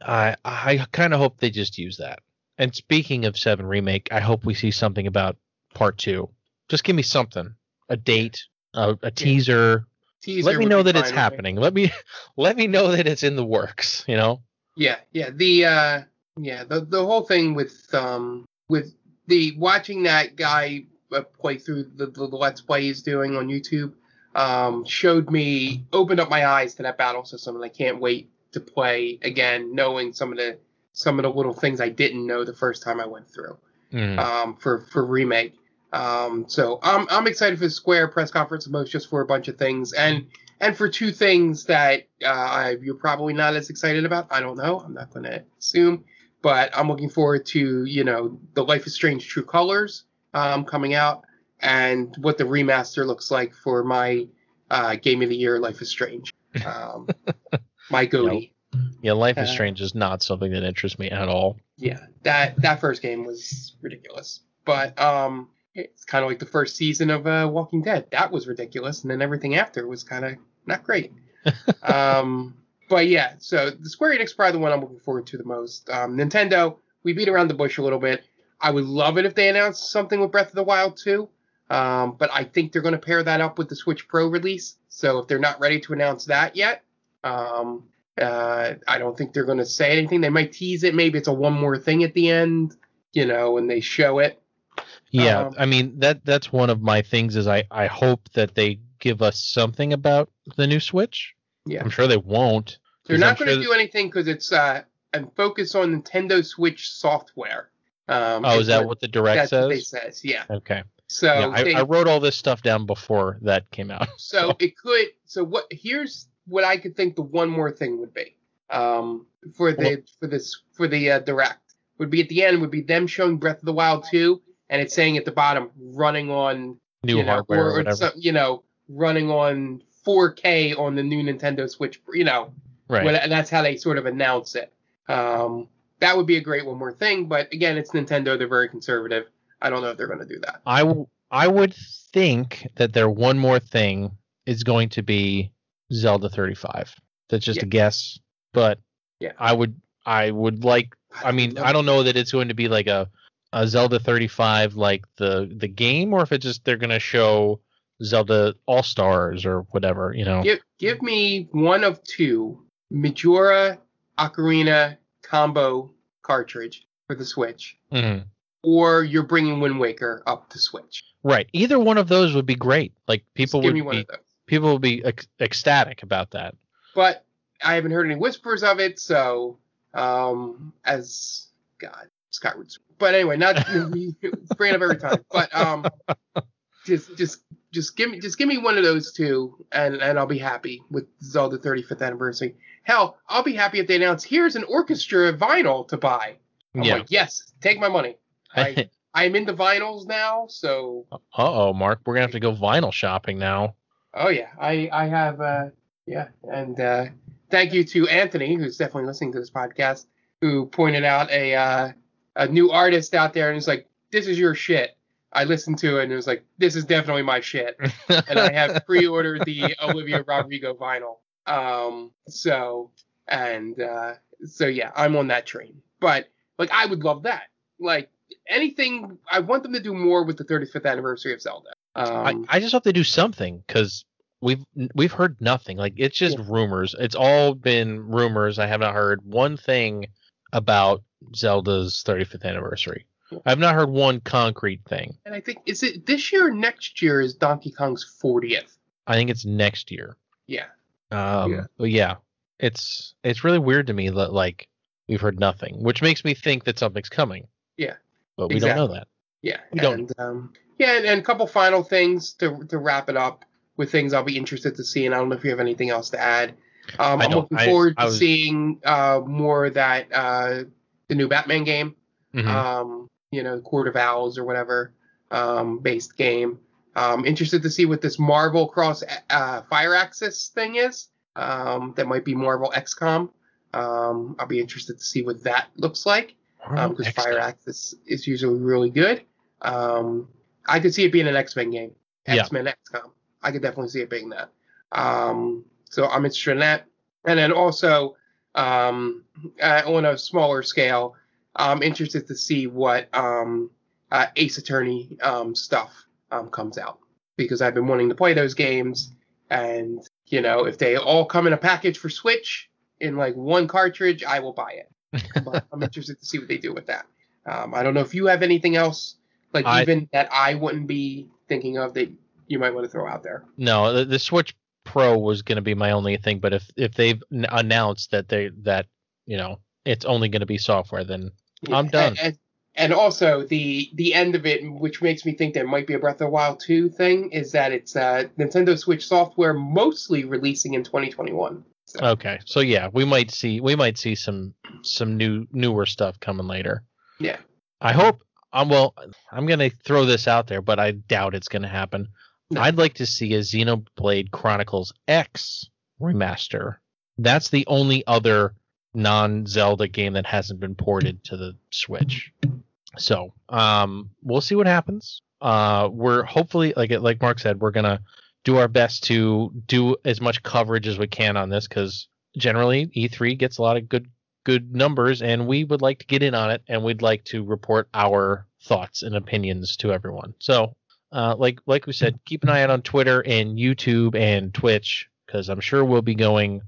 I I kind of hope they just use that. And speaking of Seven Remake, I hope we see something about Part Two. Just give me something, a date, a, a teaser. Teaser Let me know that it's me. happening. Let me let me know that it's in the works. You know. Yeah, yeah. The uh yeah, the the whole thing with um with the watching that guy uh, play through the, the, the let's play he's doing on YouTube um showed me opened up my eyes to that battle system and I can't wait to play again knowing some of the some of the little things I didn't know the first time I went through Mm. um, for for remake. Um, so I'm I'm excited for the Square press conference, most just for a bunch of things, and and for two things that uh, I, you're probably not as excited about. I don't know. I'm not going to assume, but I'm looking forward to you know the Life is Strange True Colors um, coming out, and what the remaster looks like for my uh, Game of the Year, Life is Strange. Um, my goatee. Yeah, Life is uh, Strange is not something that interests me at all. yeah that that first game was ridiculous but um it's kind of like the first season of uh, walking dead. That was ridiculous and then everything after was kind of not great. Um but yeah so the square enix probably the one i'm looking forward to the most. Um nintendo we beat around the bush a little bit. I would love it if they announced something with breath of the wild 2 um but i think they're going to pair that up with the switch pro release. So if they're not ready to announce that yet um uh, I don't think they're going to say anything. They might tease it. Maybe it's a one more thing at the end, you know, and they show it. Yeah, Um, I mean that that's one of my things is I I hope that they give us something about the new Switch. Yeah. I'm sure they won't. They're not going to sure do anything because it's uh, and focus on Nintendo Switch software. Um, Oh, is that what the direct that's what they says? says? Yeah. Okay. So yeah, I, they, I wrote all this stuff down before that came out. so it could. So what? Here's what I could think the one more thing would be um, for the for this for the uh, direct would be at the end would be them showing Breath of the Wild 2 and it's saying at the bottom running on New you know, hardware or, or, whatever. some, you know running on 4K on the new Nintendo Switch. You know, right. Well, and that's how they sort of announce it. Um, that would be a great one more thing, but again, it's Nintendo. They're very conservative. I don't know if they're going to do that. I w- I would think that their one more thing is going to be Zelda 35. That's just Yeah. a guess, but Yeah. I would I would like I mean, I don't know that it's going to be like a, a Zelda 35 like the the game, or if it's just they're gonna show Zelda All Stars or whatever, you know. Give give me one of two Majora Ocarina combo cartridge for the Switch, Mhm. or you're bringing Wind Waker up to Switch. Right. Either one of those would be great. Like people would me one be of those. People will be ec- ecstatic about that. But I haven't heard any whispers of it, so Um, as God, Skyward Sword. But anyway, not bring up every time. But um, just just just give me just give me one of those two, and and I'll be happy with Zelda 35th anniversary. Hell, I'll be happy if they announce here's an orchestra vinyl to buy. I'm Yeah. like, yes, take my money. I, I'm into vinyls now, so uh oh, Mark, we're gonna have to go vinyl shopping now. Oh yeah, I I have uh yeah, and uh thank you to Anthony who's definitely listening to this podcast who pointed out a uh, a new artist out there and was like, this is your shit. I listened to it and it was like, this is definitely my shit. and I have pre-ordered the Olivia Rodrigo vinyl. Um, so and uh, so yeah, I'm on that train. But like, I would love that. Like anything, I want them to do more with the 35th anniversary of Zelda. Um, I, I just hope they do something because we've we've heard nothing. Like it's just Yeah. rumors. It's all been rumors. I have not heard one thing about Zelda's 35th anniversary. Yeah. I've not heard one concrete thing. and I think is it this year or next year is Donkey Kong's 40th. I think it's next year. Yeah. Um, Yeah. But yeah, it's it's really weird to me that like we've heard nothing, which makes me think that something's coming. Yeah. But we don't know that. Yeah, We don't- and um, yeah, and, and a couple final things to to wrap it up with things I'll be interested to see, and I don't know if you have anything else to add. Um, I I'm looking forward I to was- seeing uh, more of that uh, the new Batman game, Mhm. um, you know, Court of Owls or whatever um, based game. Um, interested to see what this Marvel cross uh, Firaxis thing is. Um, that might be Marvel XCOM. Um, I'll be interested to see what that looks like because X-Men. Um, Firaxis is usually really good. Um, I could see it being an X Men game, X Men XCOM. I could definitely see it being that. Um, so I'm interested in that, and then also um, uh, on a smaller scale, I'm interested to see what um, uh, Ace Attorney um, stuff um, comes out because I've been wanting to play those games, and you know if they all come in a package for Switch in like one cartridge, I will buy it I'm interested to see what they do with that. Um, I don't know if you have anything else, like I- even that I wouldn't be thinking of that you might want to throw out there. No, the, the Switch Pro was going to be my only thing, but if if they've n- announced that they that you know it's only going to be software, then I'm done. And, and, and also the the end of it, which makes me think there might be a Breath of the Wild 2 thing, is that it's uh, Nintendo Switch software mostly releasing in 2021. So, okay. So yeah, we might see we might see some some new newer stuff coming later. Yeah. I hope. I'm well. I'm going to throw this out there, but I doubt it's going to happen. No. I'd like to see a Xenoblade Chronicles X remaster. That's the only other non-Zelda game that hasn't been ported to the Switch. So, um, we'll see what happens. Uh, we're hopefully, like like Mark said, we're gonna do our best to do as much coverage as we can on this because generally E3 gets a lot of good good numbers, and we would like to get in on it, and we'd like to report our thoughts and opinions to everyone. So, uh, like like we said, keep an eye out on Twitter and YouTube and Twitch because I'm sure we'll be going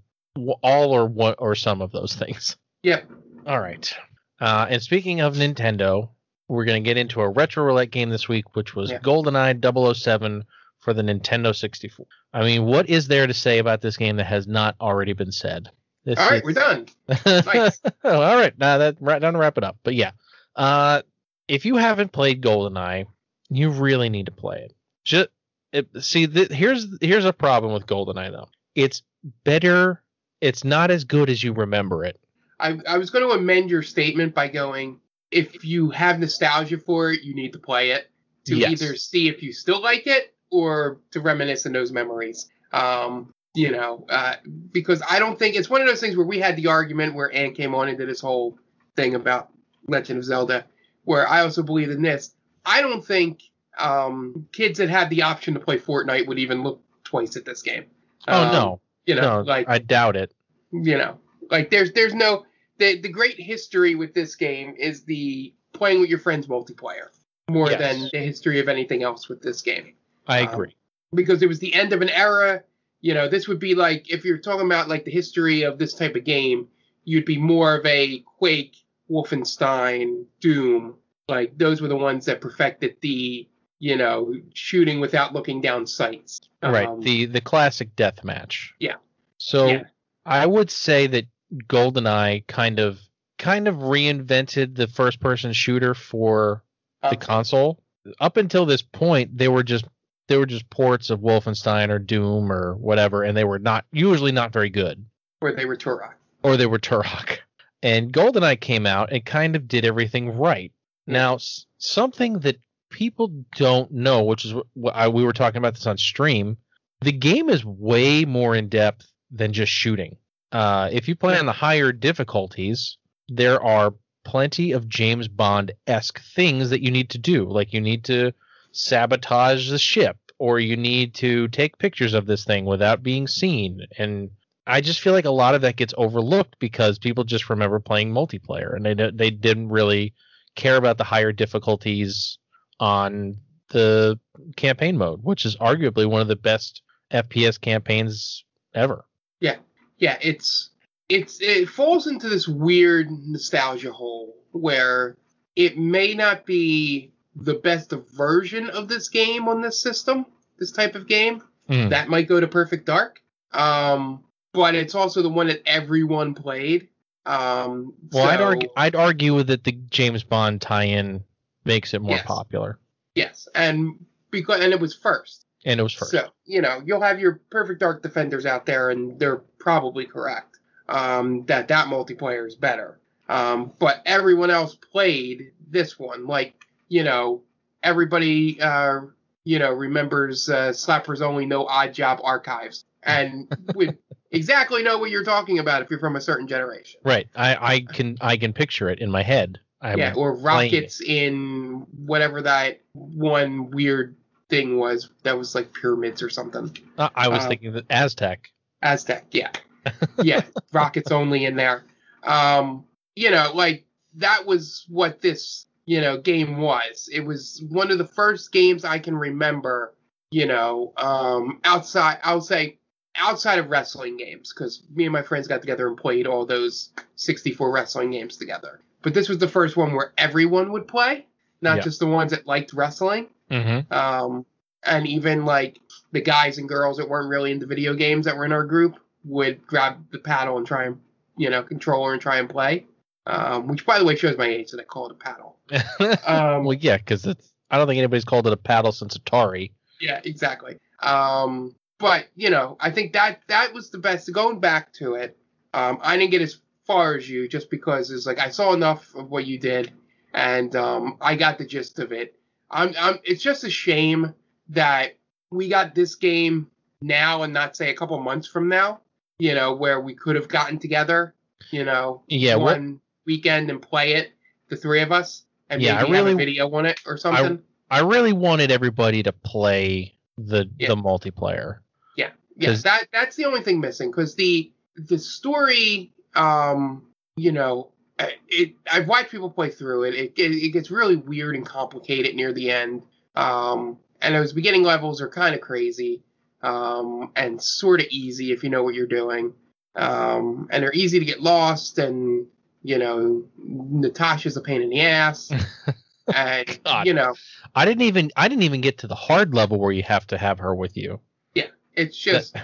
all or one or some of those things. Yep. All right. Uh, and speaking of Nintendo, we're going to get into a retro roulette game this week, which was Yeah. GoldenEye 007 for the Nintendo 64. I mean, what is there to say about this game that has not already been said? This All right, is- we're done. Nice. All right, now that right down to wrap it up. But yeah, uh, if you haven't played GoldenEye, you really need to play it. Just it, see, th- here's here's a problem with GoldenEye though. It's better. It's not as good as you remember it. I, I was going to amend your statement by going, if you have nostalgia for it, you need to play it to Yes. either see if you still like it or to reminisce in those memories. Um, you know, uh, because I don't think it's one of those things where we had the argument where Anne came on and did this whole thing about Legend of Zelda, where I also believe in this. I don't think um, kids that had the option to play Fortnite would even look twice at this game. Oh Um, no, You know, no, like I doubt it. you know like there's there's no the the great history with this game is the playing with your friends multiplayer more Yes. than the history of anything else with this game I Um, agree. because it was the end of an era you know this would be like if you're talking about like the history of this type of game you'd be more of a quake wolfenstein doom like those were the ones that perfected the you know shooting without looking down sights right. Um, The the classic death match. Yeah. So Yeah. I would say that GoldenEye kind of kind of reinvented the first person shooter for the Okay. console. Up until this point, they were just they were just ports of Wolfenstein or Doom or whatever, and they were not usually not very good. Or they were Turok. or they were Turok. And GoldenEye came out and kind of did everything right. Yeah. Now, s- something that people don't know, which is what I, we were talking about this on stream, the game is way more in depth than just shooting. Uh, if you play on the higher difficulties, there are plenty of James Bond esque things that you need to do. Like you need to sabotage the ship, or you need to take pictures of this thing without being seen. And I just feel like a lot of that gets overlooked because people just remember playing multiplayer and they they didn't really care about the higher difficulties on the campaign mode, which is arguably one of the best FPS campaigns ever. Yeah, yeah, it's it's it falls into this weird nostalgia hole where it may not be the best version of this game on this system, this type of game. Mm. That might go to Perfect Dark. Um, but it's also the one that everyone played. Um, Well, I'd argue I'd argue that the James Bond tie-in makes it more Yes. popular, yes, and because and it was first. and it was first. So, you know, you'll have your perfect dark defenders out there, and they're probably correct um, that that multiplayer is better. Um, but everyone else played this one. Like, you know, everybody, uh, you know, remembers uh, Slappers Only No Oddjob Archives and would exactly know what you're talking about if you're from a certain generation. Right. I, I can I can picture it in my head. I'm, yeah, or rockets in whatever that one weird thing was that was like pyramids or something. I, I was uh, thinking that Aztec. Aztec, yeah. Yeah, rockets only in there. Um, you know, like that was what this, you know, game was. It was one of the first games I can remember, you know, um outside I'll say outside of wrestling games cuz me and my friends got together and played all those 64 wrestling games together. But this was the first one where everyone would play, not Yeah. just the ones that liked wrestling Mm-hmm. um, and even like the guys and girls that weren't really into video games that were in our group would grab the paddle and try and you know controller and try and play. Um, which by the way shows my age that I call it a paddle. Um, well, yeah, because it's. I don't think anybody's called it a paddle since Atari. yeah, exactly. Um, but you know, I think that that was the best. Going back to it, um, I didn't get as far as you just because it's like I saw enough of what you did, and um, I got the gist of it. I'm, I'm. It's just a shame that we got this game now and not say a couple months from now. You know, where we could have gotten together. You know, Yeah, what- one weekend and play it, the three of us, and Yeah, I maybe have really- a video on it or something. I really wanted everybody to play the Yeah. the multiplayer. Yeah, Yeah, that that's the only thing missing because the the story, um, you know, uh, it I've watched people play through it. It it, it gets really weird and complicated near the end. Um, and those beginning levels are kind of crazy, um, and sort of easy if you know what you're doing. Um, and they're easy to get lost, and you know, Natasha's a pain in the ass, and God. you know, I didn't even I didn't even get to the hard level where you have to have her with you. Yeah, it's just.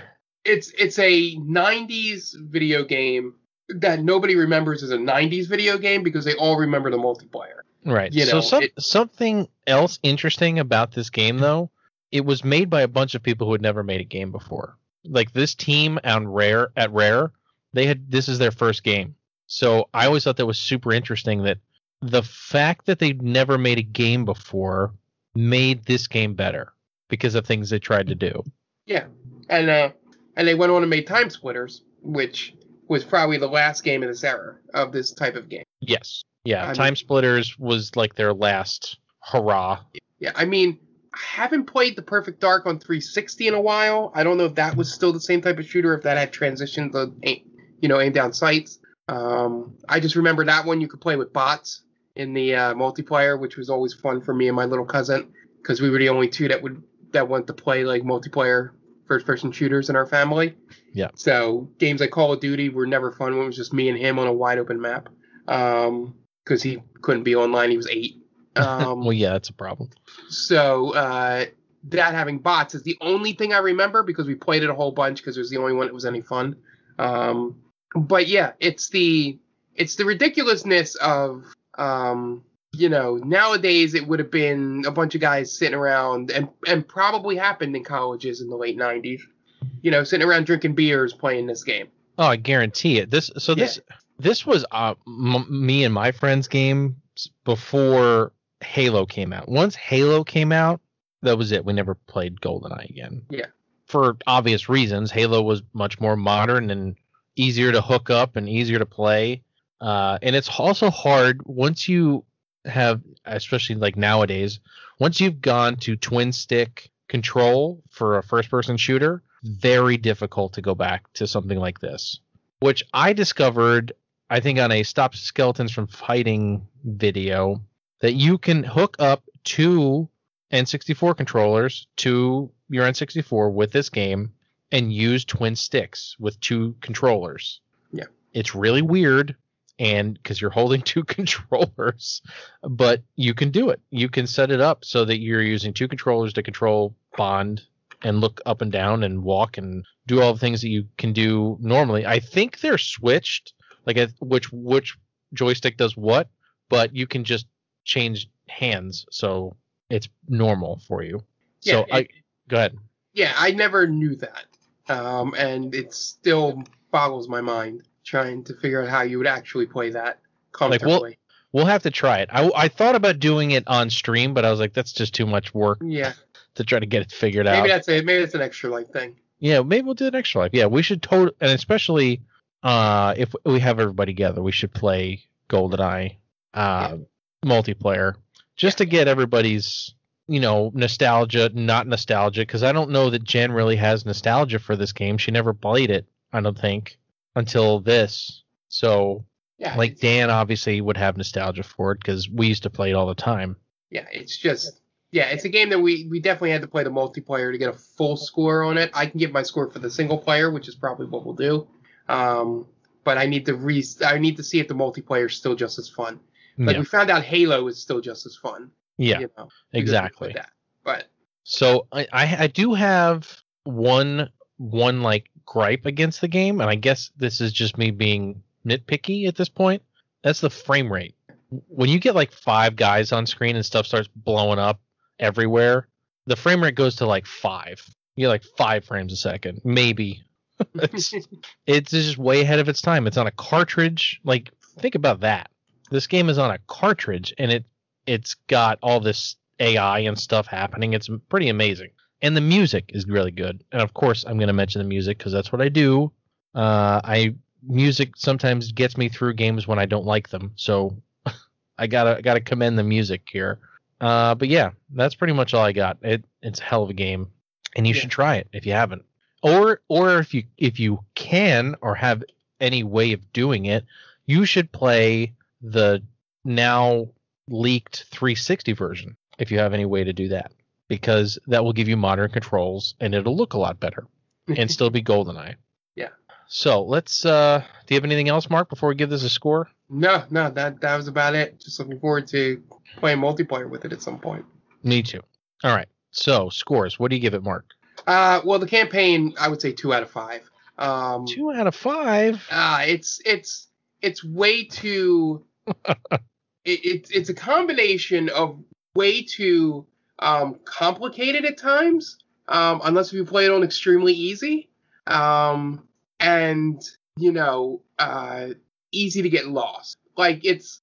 it's it's a 90s video game that nobody remembers as a 90s video game because they all remember the multiplayer. Right. You so know, some, it- something else interesting about this game though, it was made by a bunch of people who had never made a game before. Like this team on Rare at Rare, they had this is their first game. So I always thought that was super interesting that the fact that they'd never made a game before made this game better because of things they tried to do. Yeah. And uh and they went on and made TimeSplitters, which was probably the last game of this era of this type of game. Yes. Yeah. I mean- TimeSplitters was like their last hurrah. Yeah, I mean, I haven't played the Perfect Dark on 360 in a while. I don't know if that was still the same type of shooter, if that had transitioned to you know aim down sights. Um, I just remember that one you could play with bots in the uh, multiplayer, which was always fun for me and my little cousin because we were the only two that would that went to play like multiplayer first person shooters in our family. Yeah. So games like Call of Duty were never fun when it was just me and him on a wide open map. Um, because he couldn't be online. He was eight. Um, Well, yeah, that's a problem. so uh, that having bots is the only thing I remember because we played it a whole bunch because it was the only one that was any fun. Um, but yeah, it's the it's the ridiculousness of um you know nowadays it would have been a bunch of guys sitting around and and probably happened in colleges in the late 90s you know sitting around drinking beers playing this game Oh, I guarantee it. This so this this was uh, m- me and my friends' game before Halo came out. Once Halo came out, that was it. We never played GoldenEye again. Yeah. For obvious reasons, Halo was much more modern and easier to hook up and easier to play. Uh, and it's also hard once you have, especially like nowadays, once you've gone to twin stick control for a first person shooter, very difficult to go back to something like this, which I discovered, I think, on a Stop Skeletons from Fighting video that you can hook up two N64 controllers to your N64 with this game and use twin sticks with two controllers. Yeah. It's really weird and because you're holding two controllers, but you can do it. You can set it up so that you're using two controllers to control Bond and look up and down and walk and do all the things that you can do normally. I think they're switched, like which which joystick does what, but you can just change hands, so it's normal for you. So Yeah, I it- go ahead. yeah i never knew that um and it still boggles my mind trying to figure out how you would actually play that Like, well- comfortably We'll have to try it. I, I thought about doing it on stream, but I was like, that's just too much work yeah to try to get it figured maybe out. Maybe that's it maybe that's an extra life thing Yeah, maybe we'll do an extra life. Yeah, we should total, and especially uh, if we have everybody together, we should play GoldenEye uh, multiplayer just to get everybody's you know nostalgia, not nostalgia, because I don't know that Jen really has nostalgia for this game. She never played it, I don't think, until this. So, yeah like Dan, obviously would have nostalgia for it because we used to play it all the time. yeah it's just yeah it's a game that we we definitely had to play the multiplayer to get a full score on it i can give my score for the single player which is probably what we'll do um but i need to re i need to see if the multiplayer is still just as fun like yeah, we found out halo is still just as fun yeah, you know exactly. but So I, I I do have one one like gripe against the game, and I guess this is just me being nitpicky at this point. That's the frame rate. When you get like five guys on screen and stuff starts blowing up everywhere, the frame rate goes to like five. You get like five frames a second, maybe. it's, it's just way ahead of its time. It's on a cartridge. Like think about that. This game is on a cartridge, and it it's got all this AI and stuff happening. It's pretty amazing. And the music is really good. And of course, I'm going to mention the music because that's what I do. Uh, I music sometimes gets me through games when I don't like them. So I gotta gotta commend the music here. Uh, but yeah, that's pretty much all I got. It it's a hell of a game, and you Yeah. should try it if you haven't. Or or if you if you can or have any way of doing it, you should play the now leaked 360 version if you have any way to do that because that will give you modern controls and it'll look a lot better and still be GoldenEye. Yeah. So let's. uh Do you have anything else, Mark, before we give this a score? No, no, that that was about it. Just looking forward to playing multiplayer with it at some point. Me too. All right. So scores. What do you give it, Mark? Uh, well, the campaign, I would say two out of five. Um, Two out of five. uh, it's it's it's way too. it, it's it's a combination of way too um, complicated at times, um, unless you play it on extremely easy, um, and you know, uh, easy to get lost. Like it's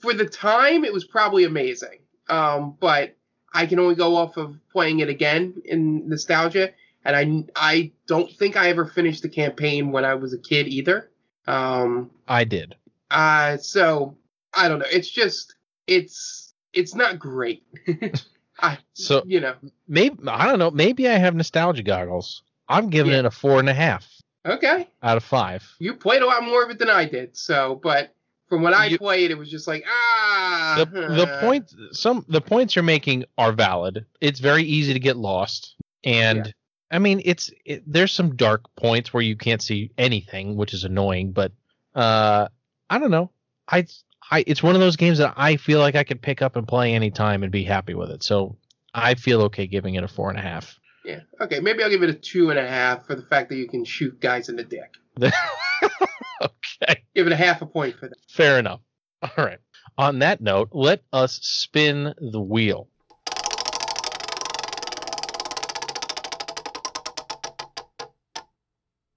for the time, it was probably amazing, um, but I can only go off of playing it again in nostalgia, and I I don't think I ever finished the campaign when I was a kid either. Um, I did. uh, so I don't know. It's just it's it's not great. I So- you know Maybe I don't know. Maybe I have nostalgia goggles. I'm giving Yeah. it a four and a half okay. out of five. You played a lot more of it than I did. So, but from what I You- played, it was just like ah. the the point some the points you're making are valid. It's very easy to get lost, and Yeah. I mean it's it, there's some dark points where you can't see anything, which is annoying. But uh, I don't know. I I it's one of those games that I feel like I could pick up and play anytime and be happy with it. So I feel okay giving it a four and a half. Yeah. Okay. Maybe I'll give it a two and a half for the fact that you can shoot guys in the dick. okay. Give it a half a point for that. Fair enough. All right. On that note, let us spin the wheel.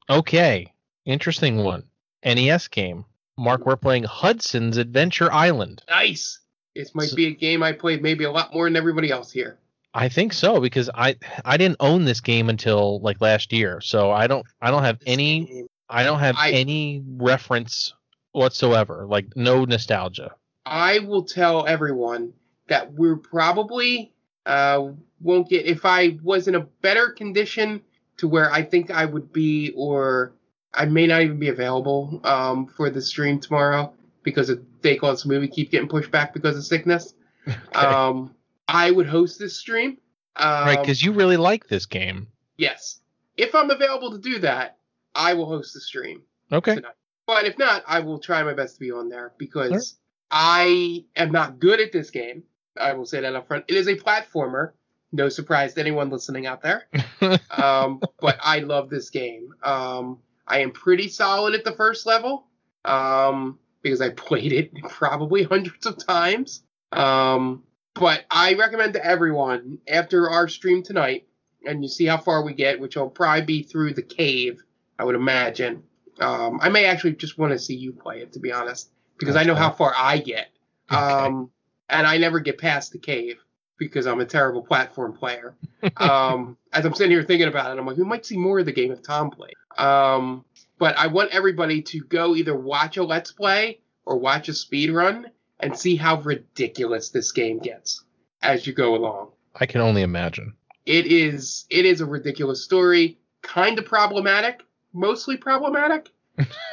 Okay. Interesting one. NES game. Mark, we're playing Hudson's Adventure Island. Nice. This might So- be a game I played maybe a lot more than everybody else here. I think so because I I didn't own this game until like last year, so I don't I don't have any I don't have I- any reference whatsoever, like no nostalgia. I will tell everyone that we're probably uh, won't get if I was in a better condition to where I think I would be, or I may not even be available um, for the stream tomorrow because of they call this movie keep getting pushed back because of sickness. Um, I would host this stream. Um, right, because you really like this game. yes, if I'm available to do that, I will host the stream. Okay. tonight. But if not, I will try my best to be on there because. I am not good at this game. I will say that up front. It is a platformer. No surprise to anyone listening out there. Um, but I love this game. Um, I am pretty solid at the first level um, because I played it probably hundreds of times. Um, but I recommend to everyone after our stream tonight, and you see how far we get, which will probably be through the cave, I would imagine. Um, I may actually just want to see you play it, to be honest, because I That's know how far I get. Okay. Um, and I never get past the cave because I'm a terrible platform player. um, as I'm sitting here thinking about it, I'm like, we might see more of the game if Tom played. Um, but I want everybody to go either watch a Let's Play or watch a speed run and see how ridiculous this game gets as you go along. I can only imagine. It is it is a ridiculous story, kind of problematic, mostly problematic.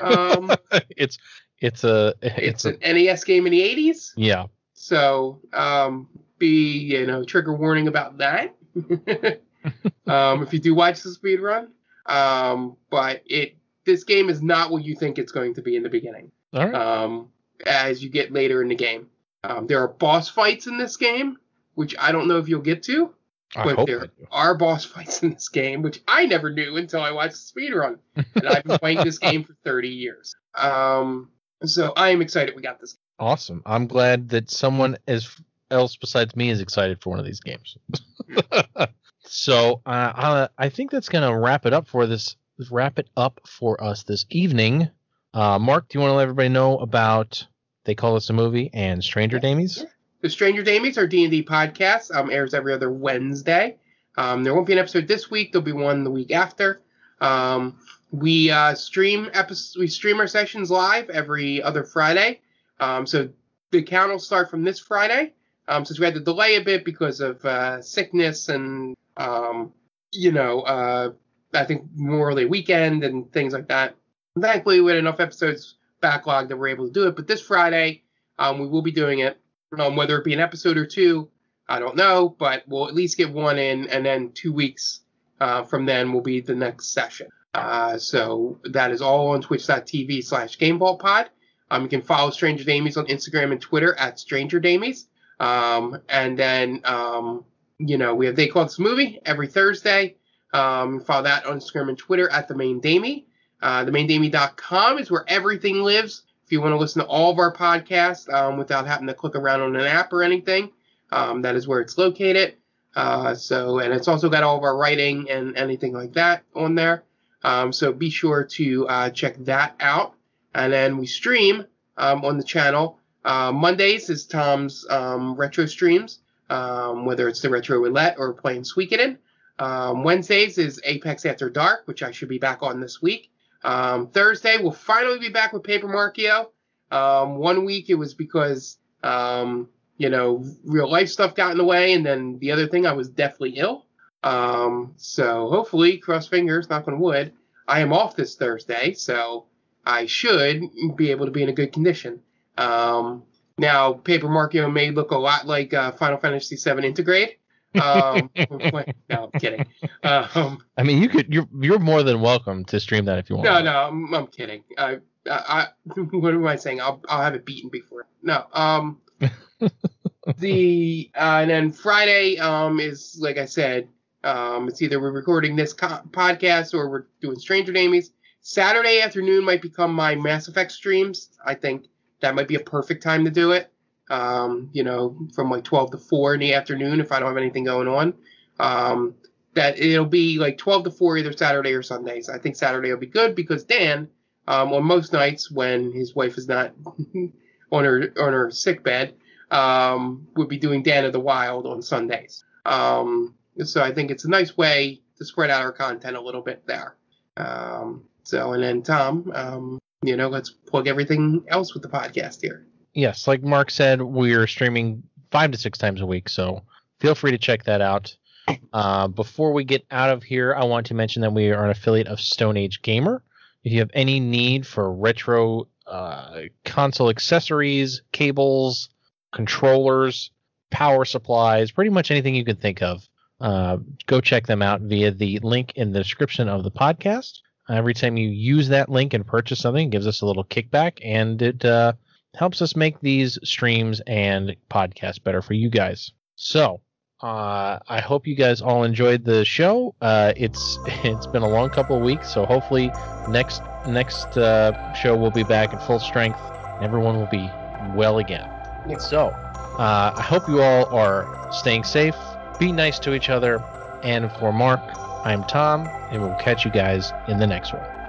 Um, it's it's a it's it's a an NES game in the 80s. yeah. So um, be you know trigger warning about that. um, if you do watch the speed run, um, but it this game is not what you think it's going to be in the beginning. All right. Um, as you get later in the game, um, there are boss fights in this game, which I don't know if you'll get to. I but there are boss fights in this game, which I never knew until I watched the speed run. And I've been playing this game for 30 years. Um, so I am excited we got this. Awesome. I'm glad that someone as else besides me is excited for one of these games. so uh, uh, I think that's gonna wrap it up for this. Wrap it up for us this evening. Uh, Mark, do you want to let everybody know about they call us a movie and Stranger Damies? The Stranger Damies, our D&D podcast, um, airs every other Wednesday. Um, there won't be an episode this week. There'll be one the week after. Um, we uh, stream episodes. We stream our sessions live every other Friday. Um, so the count will start from this Friday. Um, since we had to delay a bit because of uh, sickness and um, you know, uh, I think Memorial Day weekend and things like that. Thankfully, we had enough episodes backlogged that we're able to do it. But this Friday, um, we will be doing it. Um, whether it be an episode or two, I don't know, but we'll at least get one in, and then two weeks uh, from then will be the next session. Uh, so that is all on twitch.tv slash GameVaultPod. Um, you can follow Stranger Damies on Instagram and Twitter at Stranger Damies. Um, and then, um, you know, we have They Call This Movie every Thursday. Um, follow that on Instagram and Twitter at The Main Damie. Uh, themaindamie.com is where everything lives. If you want to listen to all of our podcasts um, without having to click around on an app or anything, um, that is where it's located. Uh, so, and it's also got all of our writing and anything like that on there. Um, so be sure to uh, check that out. And then we stream um, on the channel. Uh, Mondays is Tom's um, retro streams, um, whether it's the Retro Roulette or playing Suikoden. Um, Wednesdays is Apex After Dark, which I should be back on this week. Um, Thursday, we'll finally be back with Paper Markio. Um, one week it was because, um, you know, real life stuff got in the way, and then the other thing, I was deathly ill. Um, so hopefully, cross fingers, knock on wood, I am off this Thursday, so I should be able to be in a good condition. Um, now, Paper Markio may look a lot like uh, Final Fantasy VII Intergrade. Um, no, I'm kidding. Um, I mean, you could. You're you're more than welcome to stream that if you want. no, no, I'm, I'm kidding. I, I, I, what am I saying? I'll, I'll have it beaten before. No, um, the uh, and then Friday, um, is like I said, um, it's either we're recording this co- podcast or we're doing Stranger Damies. Saturday afternoon might become my Mass Effect streams. I think that might be a perfect time to do it. Um, you know, from like 12 to 4 in the afternoon if I don't have anything going on. Um, that it'll be like 12 to 4 either Saturday or Sundays. I think Saturday will be good because Dan, um, on most nights when his wife is not on her on her sick bed, um, would be doing Dan of the Wild on Sundays. Um, so I think it's a nice way to spread out our content a little bit there. Um, so and then Tom, um, you know, let's plug everything else with the podcast here. Yes, like Mark said, we're streaming five to six times a week, so feel free to check that out. Uh, before we get out of here, I want to mention that we are an affiliate of Stone Age Gamer. If you have any need for retro uh, console accessories, cables, controllers, power supplies, pretty much anything you can think of, uh, go check them out via the link in the description of the podcast. Every time you use that link and purchase something, it gives us a little kickback, and it uh, helps us make these streams and podcasts better for you guys. So, uh, I hope you guys all enjoyed the show. Uh, it's it's been a long couple of weeks, so hopefully next next uh, show we'll be back at full strength. And everyone will be well again. Yeah. So, uh, I hope you all are staying safe. Be nice to each other. And for Mark, I'm Tom, and we'll catch you guys in the next one.